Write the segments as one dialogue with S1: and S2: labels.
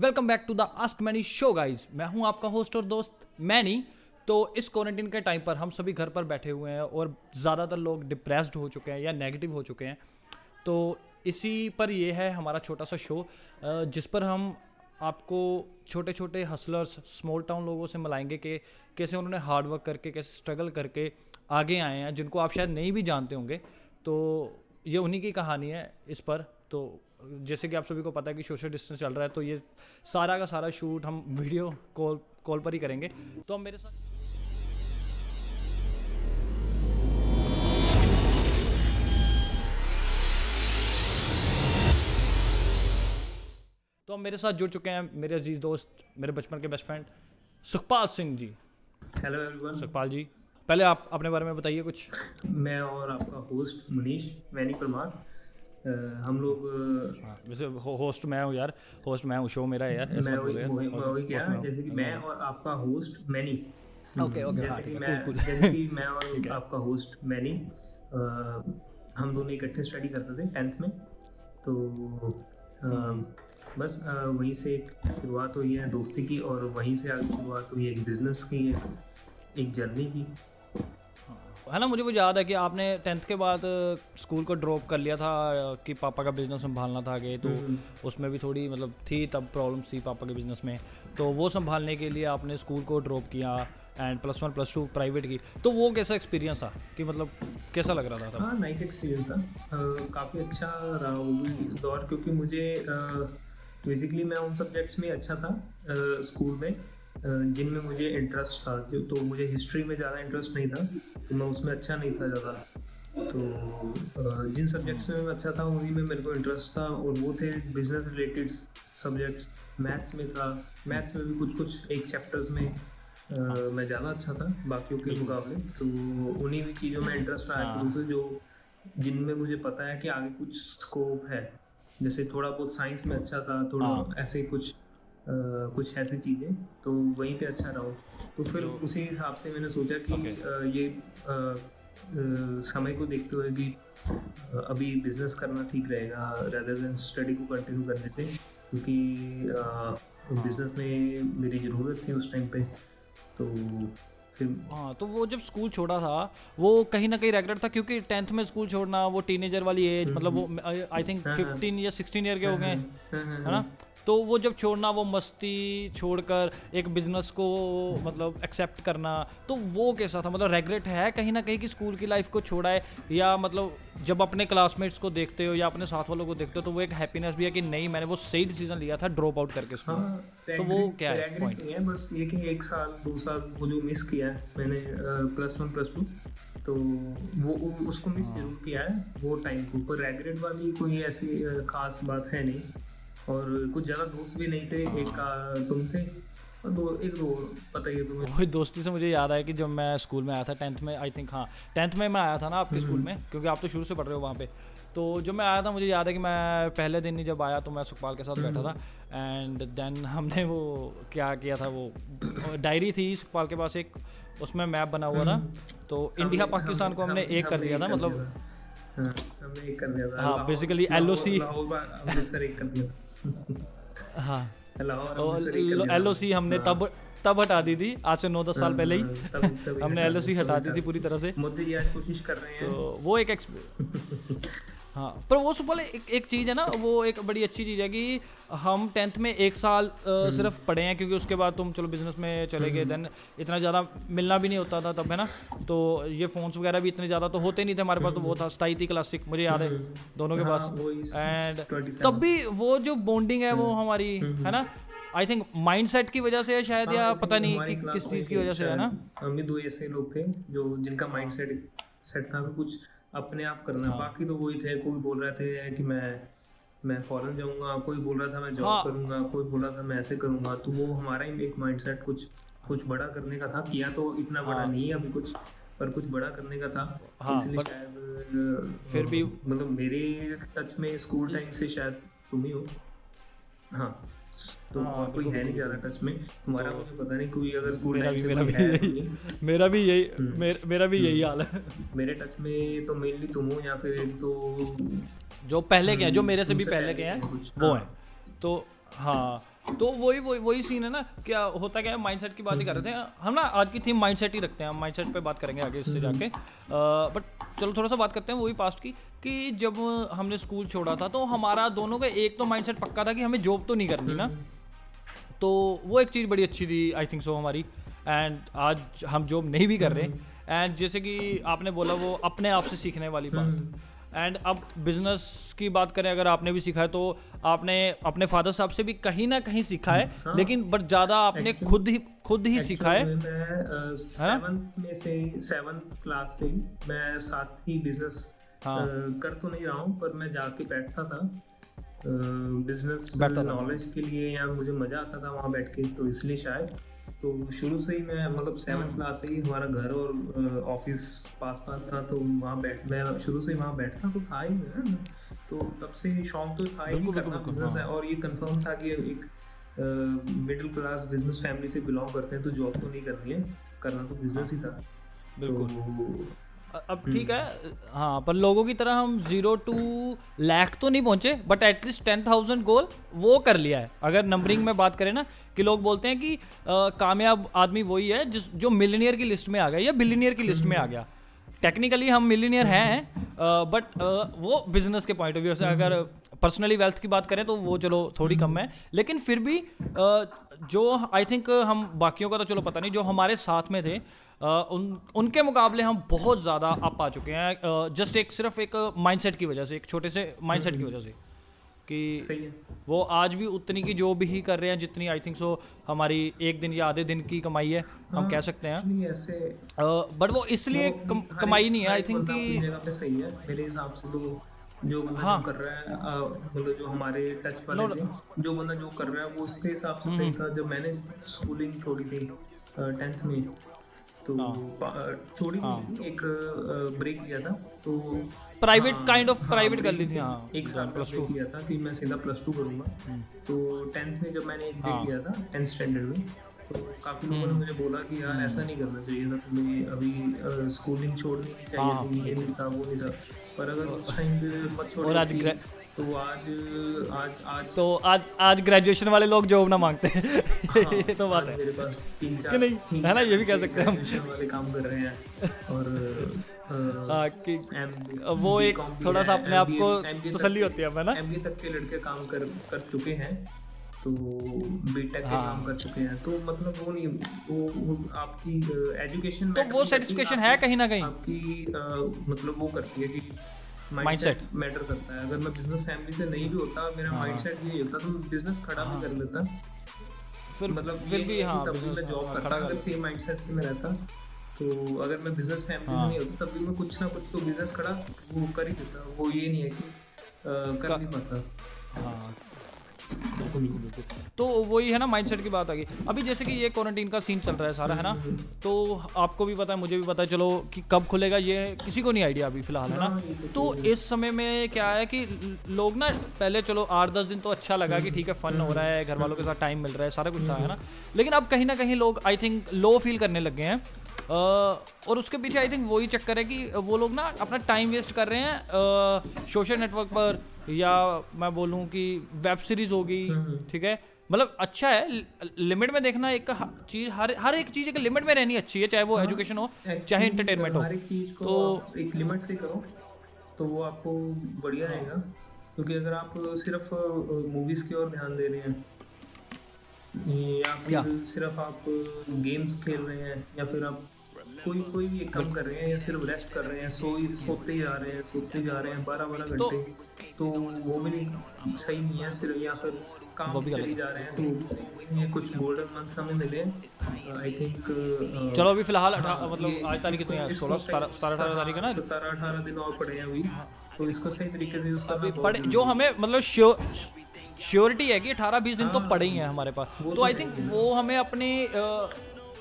S1: Welcome back to the ask many show guys मैं हूँ आपका होस्ट और दोस्त मैनी तो इस क्वारंटीन के टाइम पर हम सभी घर पर बैठे हुए हैं और ज़्यादातर लोग डिप्रेस्ड हो चुके हैं या नेगेटिव हो चुके हैं। तो इसी पर यह है हमारा छोटा सा शो जिस पर हम आपको छोटे छोटे हसलर्स स्मॉल टाउन लोगों से मिलाएँगे कि कैसे उन्होंने हार्ड वर्क करके, कैसे स्ट्रगल करके आगे आए हैं, जिनको आप शायद नहीं भी जानते होंगे। तो ये उन्हीं की कहानी है इस पर। तो जैसे कि आप सभी को पता है कि सोशल डिस्टेंस चल रहा है तो ये सारा का सारा शूट हम वीडियो कॉल कॉल पर ही करेंगे। तो हम मेरे साथ तो हम मेरे साथ जुड़ चुके हैं मेरे अज़ीज़ दोस्त मेरे बचपन के best friend Sukhpal Singh ji.
S2: Hello everyone
S1: Sukhpal ji पहले आप अपने बारे में बताइए कुछ।
S2: मैं और आपका होस्ट मनीष वैनी परमार। हम लोग
S1: हाँ, वैसे होस्ट मैं हूँ यार होस्ट मैं हूँ शो मेरा है यार
S2: मैं वही वही क्या जैसे कि मैं और आपका होस्ट मैनी
S1: ओके ओके
S2: जैसे कि मैं जैसे कि मैं और आपका होस्ट मैनी हम दोनों इकट्ठे स्टडी करते थे टेंथ में तो हम्म। बस वहीं से शुरुआत हुई है दोस्ती की और वहीं से आगे शुरुआत हुई है एक बिज़नेस की एक जर्नी की।
S1: है ना मुझे वो याद है कि आपने टेंथ के बाद स्कूल को ड्रॉप कर लिया था कि पापा का बिज़नेस संभालना था आगे तो हम्म। उसमें भी थोड़ी मतलब थी तब प्रॉब्लम्स थी पापा के बिज़नेस में। तो वो संभालने के लिए आपने स्कूल को ड्रॉप किया and plus one plus two private की। तो वो कैसा एक्सपीरियंस था? कि मतलब कैसा लग रहा था
S2: हाँ नाइस एक्सपीरियंस था। काफ़ी अच्छा रहा वो भी दौर क्योंकि मुझे बेसिकली मैं उन सब्जेक्ट्स में अच्छा था स्कूल में। जिनमें मुझे इंटरेस्ट था तो मुझे हिस्ट्री में ज़्यादा इंटरेस्ट नहीं था तो मैं उसमें अच्छा नहीं था ज़्यादा। तो जिन सब्जेक्ट्स में मैं अच्छा था उन्हीं में मेरे को इंटरेस्ट था और वो थे बिज़नेस रिलेटेड सब्जेक्ट्स मैथ्स में था। मैथ्स में भी कुछ कुछ एक चैप्टर्स में आ, मैं ज़्यादा अच्छा था बाकियों के मुकाबले। तो उन्हीं भी चीज़ों में इंटरेस्ट आया शुरू से जो जिनमें मुझे पता है कि आगे कुछ स्कोप है। जैसे थोड़ा बहुत साइंस में अच्छा था थोड़ा हाँ। ऐसे कुछ कुछ ऐसी चीज़ें तो वहीं पे अच्छा रहा तो फिर तो, उसी हिसाब से मैंने सोचा कि okay. ये आ, आ, समय को देखते हुए कि अभी बिज़नेस करना ठीक रहेगा रेदर देन स्टडी को कंटिन्यू करने से क्योंकि बिज़नेस में मेरी ज़रूरत थी उस टाइम पे तो
S1: हाँ तो वो जब स्कूल छोड़ा था वो कहीं ना कहीं रेगुलर था क्योंकि टेंथ में स्कूल छोड़ना वो टीनेजर वाली एज हम्म, मतलब वो आई थिंक फिफ्टीन या सिक्सटीन ईयर के हो गए हाँ, हाँ, है ना? तो वो जब छोड़ना वो मस्ती छोड़कर एक बिज़नेस को मतलब एक्सेप्ट करना तो वो कैसा था? मतलब रेगरेट है कहीं ना कहीं कि स्कूल की लाइफ को छोड़ा है? या मतलब जब अपने क्लासमेट्स को देखते हो या अपने साथ वालों को देखते हो तो वो एक हैप्पीनेस भी है कि नहीं मैंने वो सही डिसीज़न लिया था ड्रॉप आउट करके हाँ, तो वो क्या है
S2: पॉइंट है बस ये कि एक साल दो साल वो जो मिस किया है मैंने प्लस वन प्लस टू तो वो उसको मिस हाँ। ज़रूर किया है वो टाइम को पर रेगरेट वाली कोई ऐसी खास बात है नहीं। और कुछ ज़्यादा दोस्त भी नहीं थे एक का तुम थे दो एक दो पता ही तुम्हें।
S1: वही दोस्ती से मुझे याद आया कि जब मैं स्कूल में आया था टेंथ में आई थिंक हाँ टेंथ में मैं आया था ना आपके स्कूल में क्योंकि आप तो शुरू से पढ़ रहे हो वहाँ पे। तो जब मैं आया था मुझे याद है कि मैं पहले दिन ही जब आया तो मैं सुखपाल के साथ बैठा था। एंड देन हमने वो क्या किया था वो डायरी थी सुखपाल के पास एक उसमें मैप बना हुआ था। तो इंडिया पाकिस्तान को हमने एक कर दिया था मतलब हाँ बेसिकली एल ओ सी हाँ। एल ओ सी हमने हाँ। तब तब हटा दी थी आज से नौ दस साल पहले ही। हाँ, हमने एल ओ सी हटा दी थी पूरी तरह से।
S2: मोदी जी आज कोशिश कर रहे हैं।
S1: तो वो एक हाँ पर वो सुपल एक एक चीज़ है ना वो एक बड़ी अच्छी चीज़ है कि हम टेंथ में एक साल हम्म। सिर्फ़ पढ़े हैं क्योंकि उसके बाद तुम चलो बिज़नेस में चले गए देन हम्म। इतना ज़्यादा मिलना भी नहीं होता था तब है ना? तो ये फ़ोन्स वगैरह भी इतने ज़्यादा तो होते नहीं थे हमारे पास तो वो था स्टाई थी क्लासिक मुझे याद है हम्म। दोनों के हाँ, पास। एंड तब भी वो जो बॉन्डिंग है वो हमारी है ना? आई थिंक माइंड सेट की वजह से है शायद या हाँ, पता नहीं कि किस चीज़ की वजह से है ना?
S2: हम भी दो ऐसे लोग थे जो जिनका माइंड सेट सेट था कुछ अपने आप करना हाँ। बाकी तो वही थे कोई बोल रहे थे कि मैं मैं फॉरेन जाऊँगा कोई बोल रहा था मैं जॉब हाँ। करूँगा कोई बोल रहा था मैं ऐसे करूँगा तो वो हमारा ही एक माइंडसेट कुछ कुछ बड़ा करने का था किया तो इतना बड़ा हाँ। नहीं है अभी कुछ पर कुछ बड़ा करने का था हाँ, इसलिए शायद फिर भी मतलब मेरे टच में स्कूल टाइम से शायद तुम ही हो हाँ तो हाँ, कोई है नहीं ज़्यादा टच में। तुम्हारा तो मुझे पता नहीं कोई अगर स्कूल मेरा भी मेरा भी यही
S1: मेरा भी यही हम्म। मेरा भी यही हाल है।
S2: मेरे टच में तो मेनली तुम हो या फिर तो
S1: जो पहले के हैं जो मेरे से भी पहले के हैं वो है। हैं। तो हाँ तो वही वही वही सीन है ना क्या होता क्या है माइंडसेट की बात ही कर रहे थे। हम ना आज की थीम माइंडसेट ही रखते हैं हम माइंडसेट पे बात करेंगे आगे इससे जाके। बट चलो थोड़ा सा बात करते हैं वही पास्ट की कि जब हमने स्कूल छोड़ा था तो हमारा दोनों का एक तो माइंडसेट पक्का था कि हमें जॉब तो नहीं करनी ना। तो वो एक चीज़ बड़ी अच्छी थी आई थिंक सो हमारी। एंड आज हम जॉब नहीं भी कर रहे। एंड जैसे कि आपने बोला वो अपने आप से सीखने वाली बात। एंड अब बिज़नेस की बात करें अगर आपने भी सीखा है तो आपने अपने फादर साहब से भी कहीं ना कहीं सीखा है। हाँ, लेकिन बट ज़्यादा आपने actually, खुद ही खुद ही सीखा है।
S2: मैं सेवंथ में से सेवंथ क्लास से मैं साथ ही बिज़नेस हाँ. कर तो नहीं रहा हूँ पर मैं जाके बैठता था। बिज़नेस नॉलेज के लिए या मुझे मज़ा आता था वहाँ बैठ के तो इसलिए शायद तो शुरू से ही मैं मतलब सेवन क्लास हम्म। से ही हमारा घर और ऑफ़िस पास पास था तो वहाँ बैठ मैं शुरू से ही वहाँ बैठता तो था ही ना तो तब से शौक तो था ही करना बिज़नेस है हाँ। और ये कंफर्म था कि एक मिडिल क्लास बिज़नेस फैमिली से बिलोंग करते हैं तो जॉब तो नहीं करनी है करना तो बिज़नेस ही था
S1: बिल्कुल तो अब ठीक है। हाँ पर लोगों की तरह हम ज़ीरो टू लैख तो नहीं पहुँचे but at least ten thousand goal वो कर लिया है। अगर नंबरिंग में बात करें ना कि लोग बोलते हैं कि कामयाब आदमी वही है जिस जो मिलीनियर की लिस्ट में आ गया या बिलीनियर की लिस्ट में आ गया। टेक्निकली हम मिलीनियर हैं बट वो बिज़नेस के पॉइंट ऑफ़ व्यू से अगर पर्सनली वेल्थ की बात करें तो वो चलो थोड़ी कम है। लेकिन फिर भी जो आई थिंक हम बाकियों का तो चलो पता नहीं जो हमारे साथ में थे उन उनके मुकाबले हम बहुत ज़्यादा अप आ चुके हैं। जस्ट एक सिर्फ़ एक माइंडसेट की वजह से एक छोटे से माइंडसेट की वजह से कि वो आज भी उतनी की जो भी ही कर रहे हैं जितनी आई थिंक सो हमारी एक दिन या आधे दिन की कमाई है हम कह सकते हैं। बट वो इसलिए कम, कमाई नहीं है आई थिंक
S2: कि सही है। मेरे हिसाब से तो जो बंदा हाँ. जो कर रहा है मतलब जो हमारे टच थे जो बंदा जो कर रहा है वो उसके हिसाब से सही हम्म। था। जब मैंने स्कूलिंग छोड़ी थी टेंथ में तो थोड़ी हाँ। एक ब्रेक लिया था तो
S1: प्राइवेट काइंड ऑफ़ प्राइवेट कर ली थी हाँ।
S2: एक साल प्लस टू किया था कि मैं सीधा प्लस टू करूँगा। हम्म। तो टेंथ में जब मैंने एक ब्रेक लिया था टेंथ स्टैंडर्ड में तो काफ़ी लोगों ने हम्म। मुझे बोला कि यार ऐसा नहीं करना चाहिए था तुम्हें अभी स्कूलिंग छोड़नी चाहिए हाँ। थी ये नहीं था वो नहीं था। पर अगर उस टाइम मत छोड़ तो आज आज आज
S1: तो आज आज ग्रेजुएशन वाले लोग जॉब ना मांगते। हैं हाँ, ये तो बात है।
S2: मेरे पास तीन चार
S1: नहीं? है ना ये भी कह सकते हैं
S2: हम। वाले काम कर रहे हैं और
S1: हाँ कि वो एक थोड़ा सा अपने आप को तसल्ली होती है ना?
S2: एमबीए तक के लड़के काम कर कर चुके हैं। तो बीटेक हाँ. काम कर चुके हैं। तो मतलब वो नहीं वो, वो आपकी एजुकेशन
S1: तो वो सेटिस्फेक्शन है कहीं ना कहीं?
S2: आपकी आ, मतलब वो करती है कि
S1: माइंडसेट
S2: मैटर करता है। अगर मैं बिज़नेस फैमिली से नहीं भी होता मेरा माइंडसेट हाँ। ये होता तो बिज़नेस खड़ा भी हाँ। कर लेता।
S1: फिर मतलब फिर भी हाँ
S2: तब भी मैं जॉब हाँ, करता अगर सेम माइंडसेट से मैं रहता तो अगर मैं बिज़नेस फैमिली में नहीं होता तब भी मैं कुछ ना कुछ तो बिज़नेस खड़ा वो कर ही देता। वो ये नहीं है कि कर नहीं पाता। हाँ।
S1: तो वही है ना माइंडसेट की बात आ गई। अभी जैसे कि ये क्वारंटीन का सीन चल रहा है सारा, है ना? तो आपको भी पता है, मुझे भी पता है, चलो, कि कब खुलेगा ये, किसी को नहीं आइडिया अभी फ़िलहाल, है ना? तो इस समय में क्या है कि लोग ना पहले, चलो, आठ दस दिन तो अच्छा लगा कि ठीक है फन हो रहा है घर वालों के साथ टाइम मिल रहा है, सारा कुछ था, है ना? लेकिन अब कहीं ना कहीं लोग आई थिंक लो फील करने लग गए हैं। और उसके पीछे आई थिंक वही चक्कर है कि वो लोग ना अपना टाइम वेस्ट कर रहे हैं सोशल नेटवर्क पर या मैं बोलूँ कि वेब सीरीज़ होगी हम्म, हम्म। ठीक है? मतलब अच्छा है लिमिट में देखना एक चीज़ हर हर एक चीज़ एक लिमिट में रहनी अच्छी है चाहे वो एजुकेशन हाँ, हो चाहे एंटरटेनमेंट हो।
S2: हर एक चीज़ को तो एक लिमिट से करो तो वो आपको बढ़िया हाँ। रहेगा। क्योंकि अगर आप सिर्फ़ मूवीज़ की ओर ध्यान दे रहे हैं या फिर सिर्फ़ आप गेम्स खेल रहे हैं या फिर आप कोई कोई भी काम कर रहे हैं या सिर्फ़ रेस्ट कर रहे हैं सो सोते जा रहे हैं सोते जा रहे हैं बारह बारह तो घंटे तो वो भी नहीं सही नहीं है सिर्फ़ या फिर काम वो भी चले जा रहे हैं। तो है कुछ गोल्डन मंथ हमें मिले आई थिंक
S1: चलो अभी फ़िलहाल मतलब आज तारीख कितनी है? सोलह सतारह अठारह तारीख है ना?
S2: सतारह अठारह दिन और पड़े हैं अभी। तो इसको सही तरीके से यूज़ करना
S1: पड़े जो हमें मतलब श्योर श्योरिटी है कि अठारह बीस दिन तो हाँ। पड़े ही हैं हमारे पास। तो आई थिंक वो हमें अपनी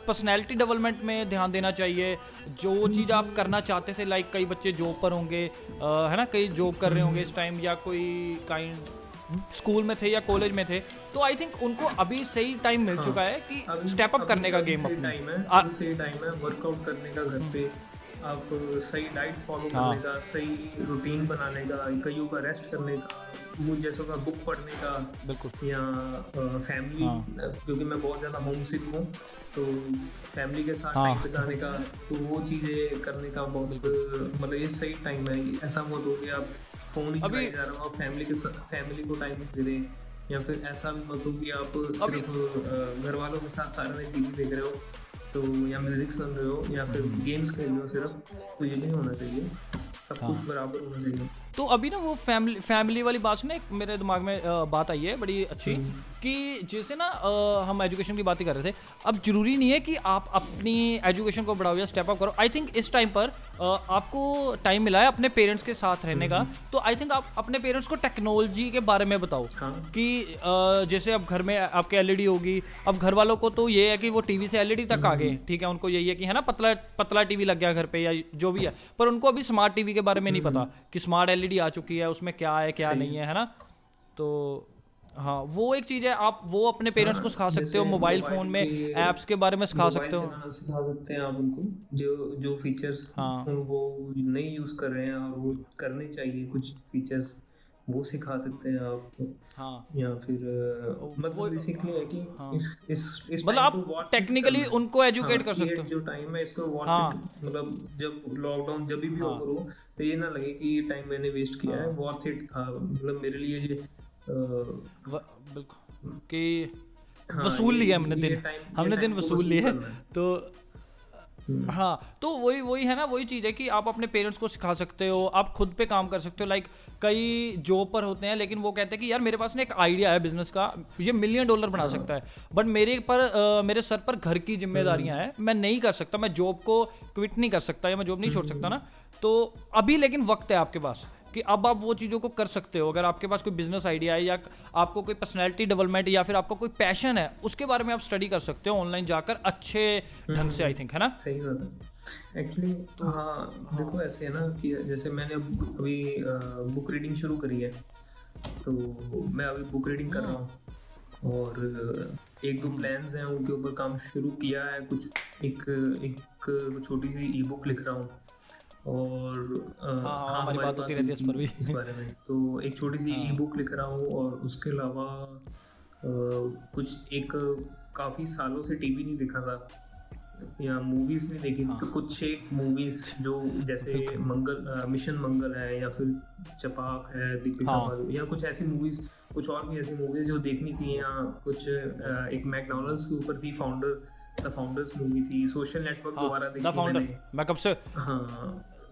S1: पर्सनैलिटी डेवलपमेंट में ध्यान देना चाहिए। जो चीज़ आप करना चाहते थे लाइक कई बच्चे जॉब पर होंगे है ना कई जॉब कर रहे होंगे इस टाइम या कोई काइंड स्कूल में थे या कॉलेज में थे तो आई थिंक उनको अभी सही टाइम मिल हाँ, चुका है कि स्टेप अप करने का गेम
S2: टाइम है सही टाइम है वर्कआउट करने का घर पे आप सही डाइट फॉलो हाँ। करने का सही रूटीन बनाने का कईयों का रेस्ट करने का। मुझे जैसा का बुक पढ़ने का
S1: बिल्कुल
S2: या फैमिली
S1: हाँ।
S2: क्योंकि मैं बहुत ज़्यादा होम सिक हूँ तो फैमिली के साथ
S1: हाँ।
S2: टाइम बिताने का तो वो चीज़ें करने का बहुत मतलब ये सही टाइम है ऐसा मत हो कि आप फ़ोन ही चलाए जा रहे हो और फैमिली के साथ फैमिली को टाइम दे रहे या फिर ऐसा भी मत हो कि आप सिर्फ़ घर वालों के साथ सारा दिन टीवी देख रहे हो तो या म्यूज़िक सुन रहे हो या फिर गेम्स खेल रहे हो सिर्फ़ तो ये नहीं होना चाहिए सब कुछ
S1: हाँ।
S2: बराबर होना चाहिए
S1: तो अभी ना वो फैमिली फैमिली वाली बात से ना मेरे दिमाग में बात आई है, बड़ी अच्छी
S2: हम्म।
S1: कि जैसे ना हम एजुकेशन की बात ही कर रहे थे अब ज़रूरी नहीं है कि आप अपनी एजुकेशन को बढ़ाओ या स्टेप अप करो। आई थिंक इस टाइम पर आपको टाइम मिला है अपने पेरेंट्स के साथ रहने का।
S2: हम्म।
S1: तो आई थिंक आप अपने पेरेंट्स को टेक्नोलॉजी के बारे में बताओ
S2: हाँ।
S1: कि जैसे अब घर में आपके एलईडी होगी अब घर वालों को तो ये है कि वो टीवी से एलईडी तक आ गए। ठीक है उनको यही है कि है ना पतला पतला टीवी लग गया घर पे या जो भी है। पर उनको अभी स्मार्ट टीवी के बारे में नहीं पता कि स्मार्ट एलईडी आ चुकी है उसमें क्या है क्या नहीं है है ना? तो हाँ वो एक चीज़ है आप वो अपने पेरेंट्स को सिखा सकते हो मोबाइल फ़ोन में ऐप्स के बारे में सिखा सकते हो
S2: सिखा सकते हैं आप उनको जो जो फीचर्स
S1: हाँ।
S2: वो नहीं यूज़ कर रहे हैं और वो करने चाहिए कुछ फीचर्स वो सिखा सकते हैं आप
S1: हाँ
S2: या फिर मतलब बेसिकली है कि
S1: हाँ।
S2: इस इस इस
S1: मतलब आप टेक्निकली उनको एजुकेट
S2: हाँ,
S1: कर सकते हो
S2: जो टाइम है इसको what
S1: हाँ।
S2: मतलब जब लॉकडाउन जब भी
S1: हाँ।
S2: हो करो तो ये ना लगे कि ये टाइम मैंने वेस्ट किया है
S1: हाँ।
S2: वर्थ इट था मतलब मेरे लिए ये
S1: बिल्कुल। कि
S2: हाँ,
S1: वसूल लिया हमने दिन। हमने दिन वसूल लिए तो
S2: हम्म।
S1: हाँ तो वही वही है ना वही चीज़ है कि आप अपने पेरेंट्स को सिखा सकते हो आप खुद पे काम कर सकते हो। लाइक कई जॉब पर होते हैं लेकिन वो कहते हैं कि यार मेरे पास ना एक आइडिया है बिज़नेस का ये मिलियन डॉलर बना सकता है। बट मेरे पर अ, मेरे सर पर घर की जिम्मेदारियाँ हैं मैं नहीं कर सकता मैं जॉब को क्विट नहीं कर सकता या मैं जॉब नहीं छोड़ सकता ना। तो अभी लेकिन वक्त है आपके पास। कि अब आप वो चीज़ों को कर सकते हो। अगर आपके पास कोई बिज़नेस आइडिया है या आपको कोई पर्सनैलिटी डेवलपमेंट या फिर आपको कोई पैशन है उसके बारे में आप स्टडी कर सकते हो ऑनलाइन जाकर अच्छे ढंग से आई थिंक है ना?
S2: सही बात है। एक्चुअली तो हाँ देखो ऐसे है ना कि जैसे मैंने अब अभी बुक रीडिंग शुरू करी है तो मैं अभी बुक रीडिंग कर रहा हूँ। और एक दो प्लान्स हैं उनके ऊपर काम शुरू किया है कुछ एक एक छोटी सी ई बुक लिख रहा हूँ। और अ,
S1: हाँ, हमारी बात होती रहती है इस पर भी।
S2: इस बारे में तो एक छोटी सी ई बुक लिख रहा हूँ और उसके अलावा कुछ एक काफ़ी सालों से टीवी नहीं देखा था या मूवीज़ नहीं देखी
S1: हाँ।
S2: तो कुछ एक मूवीज़ जो जैसे मंगल मिशन मंगल है या फिर चपाक है दीपिका
S1: हाँ।
S2: पादुकोण या कुछ ऐसी मूवीज़ कुछ और भी ऐसी मूवीज़ जो देखनी थी या कुछ एक मैकडोनल्ड्स के ऊपर थी फाउंडर द फाउंडर्स मूवी थी सोशल नेटवर्क दोबारा
S1: हाँ द
S2: देखी मैंने
S1: मैं कब से
S2: हाँ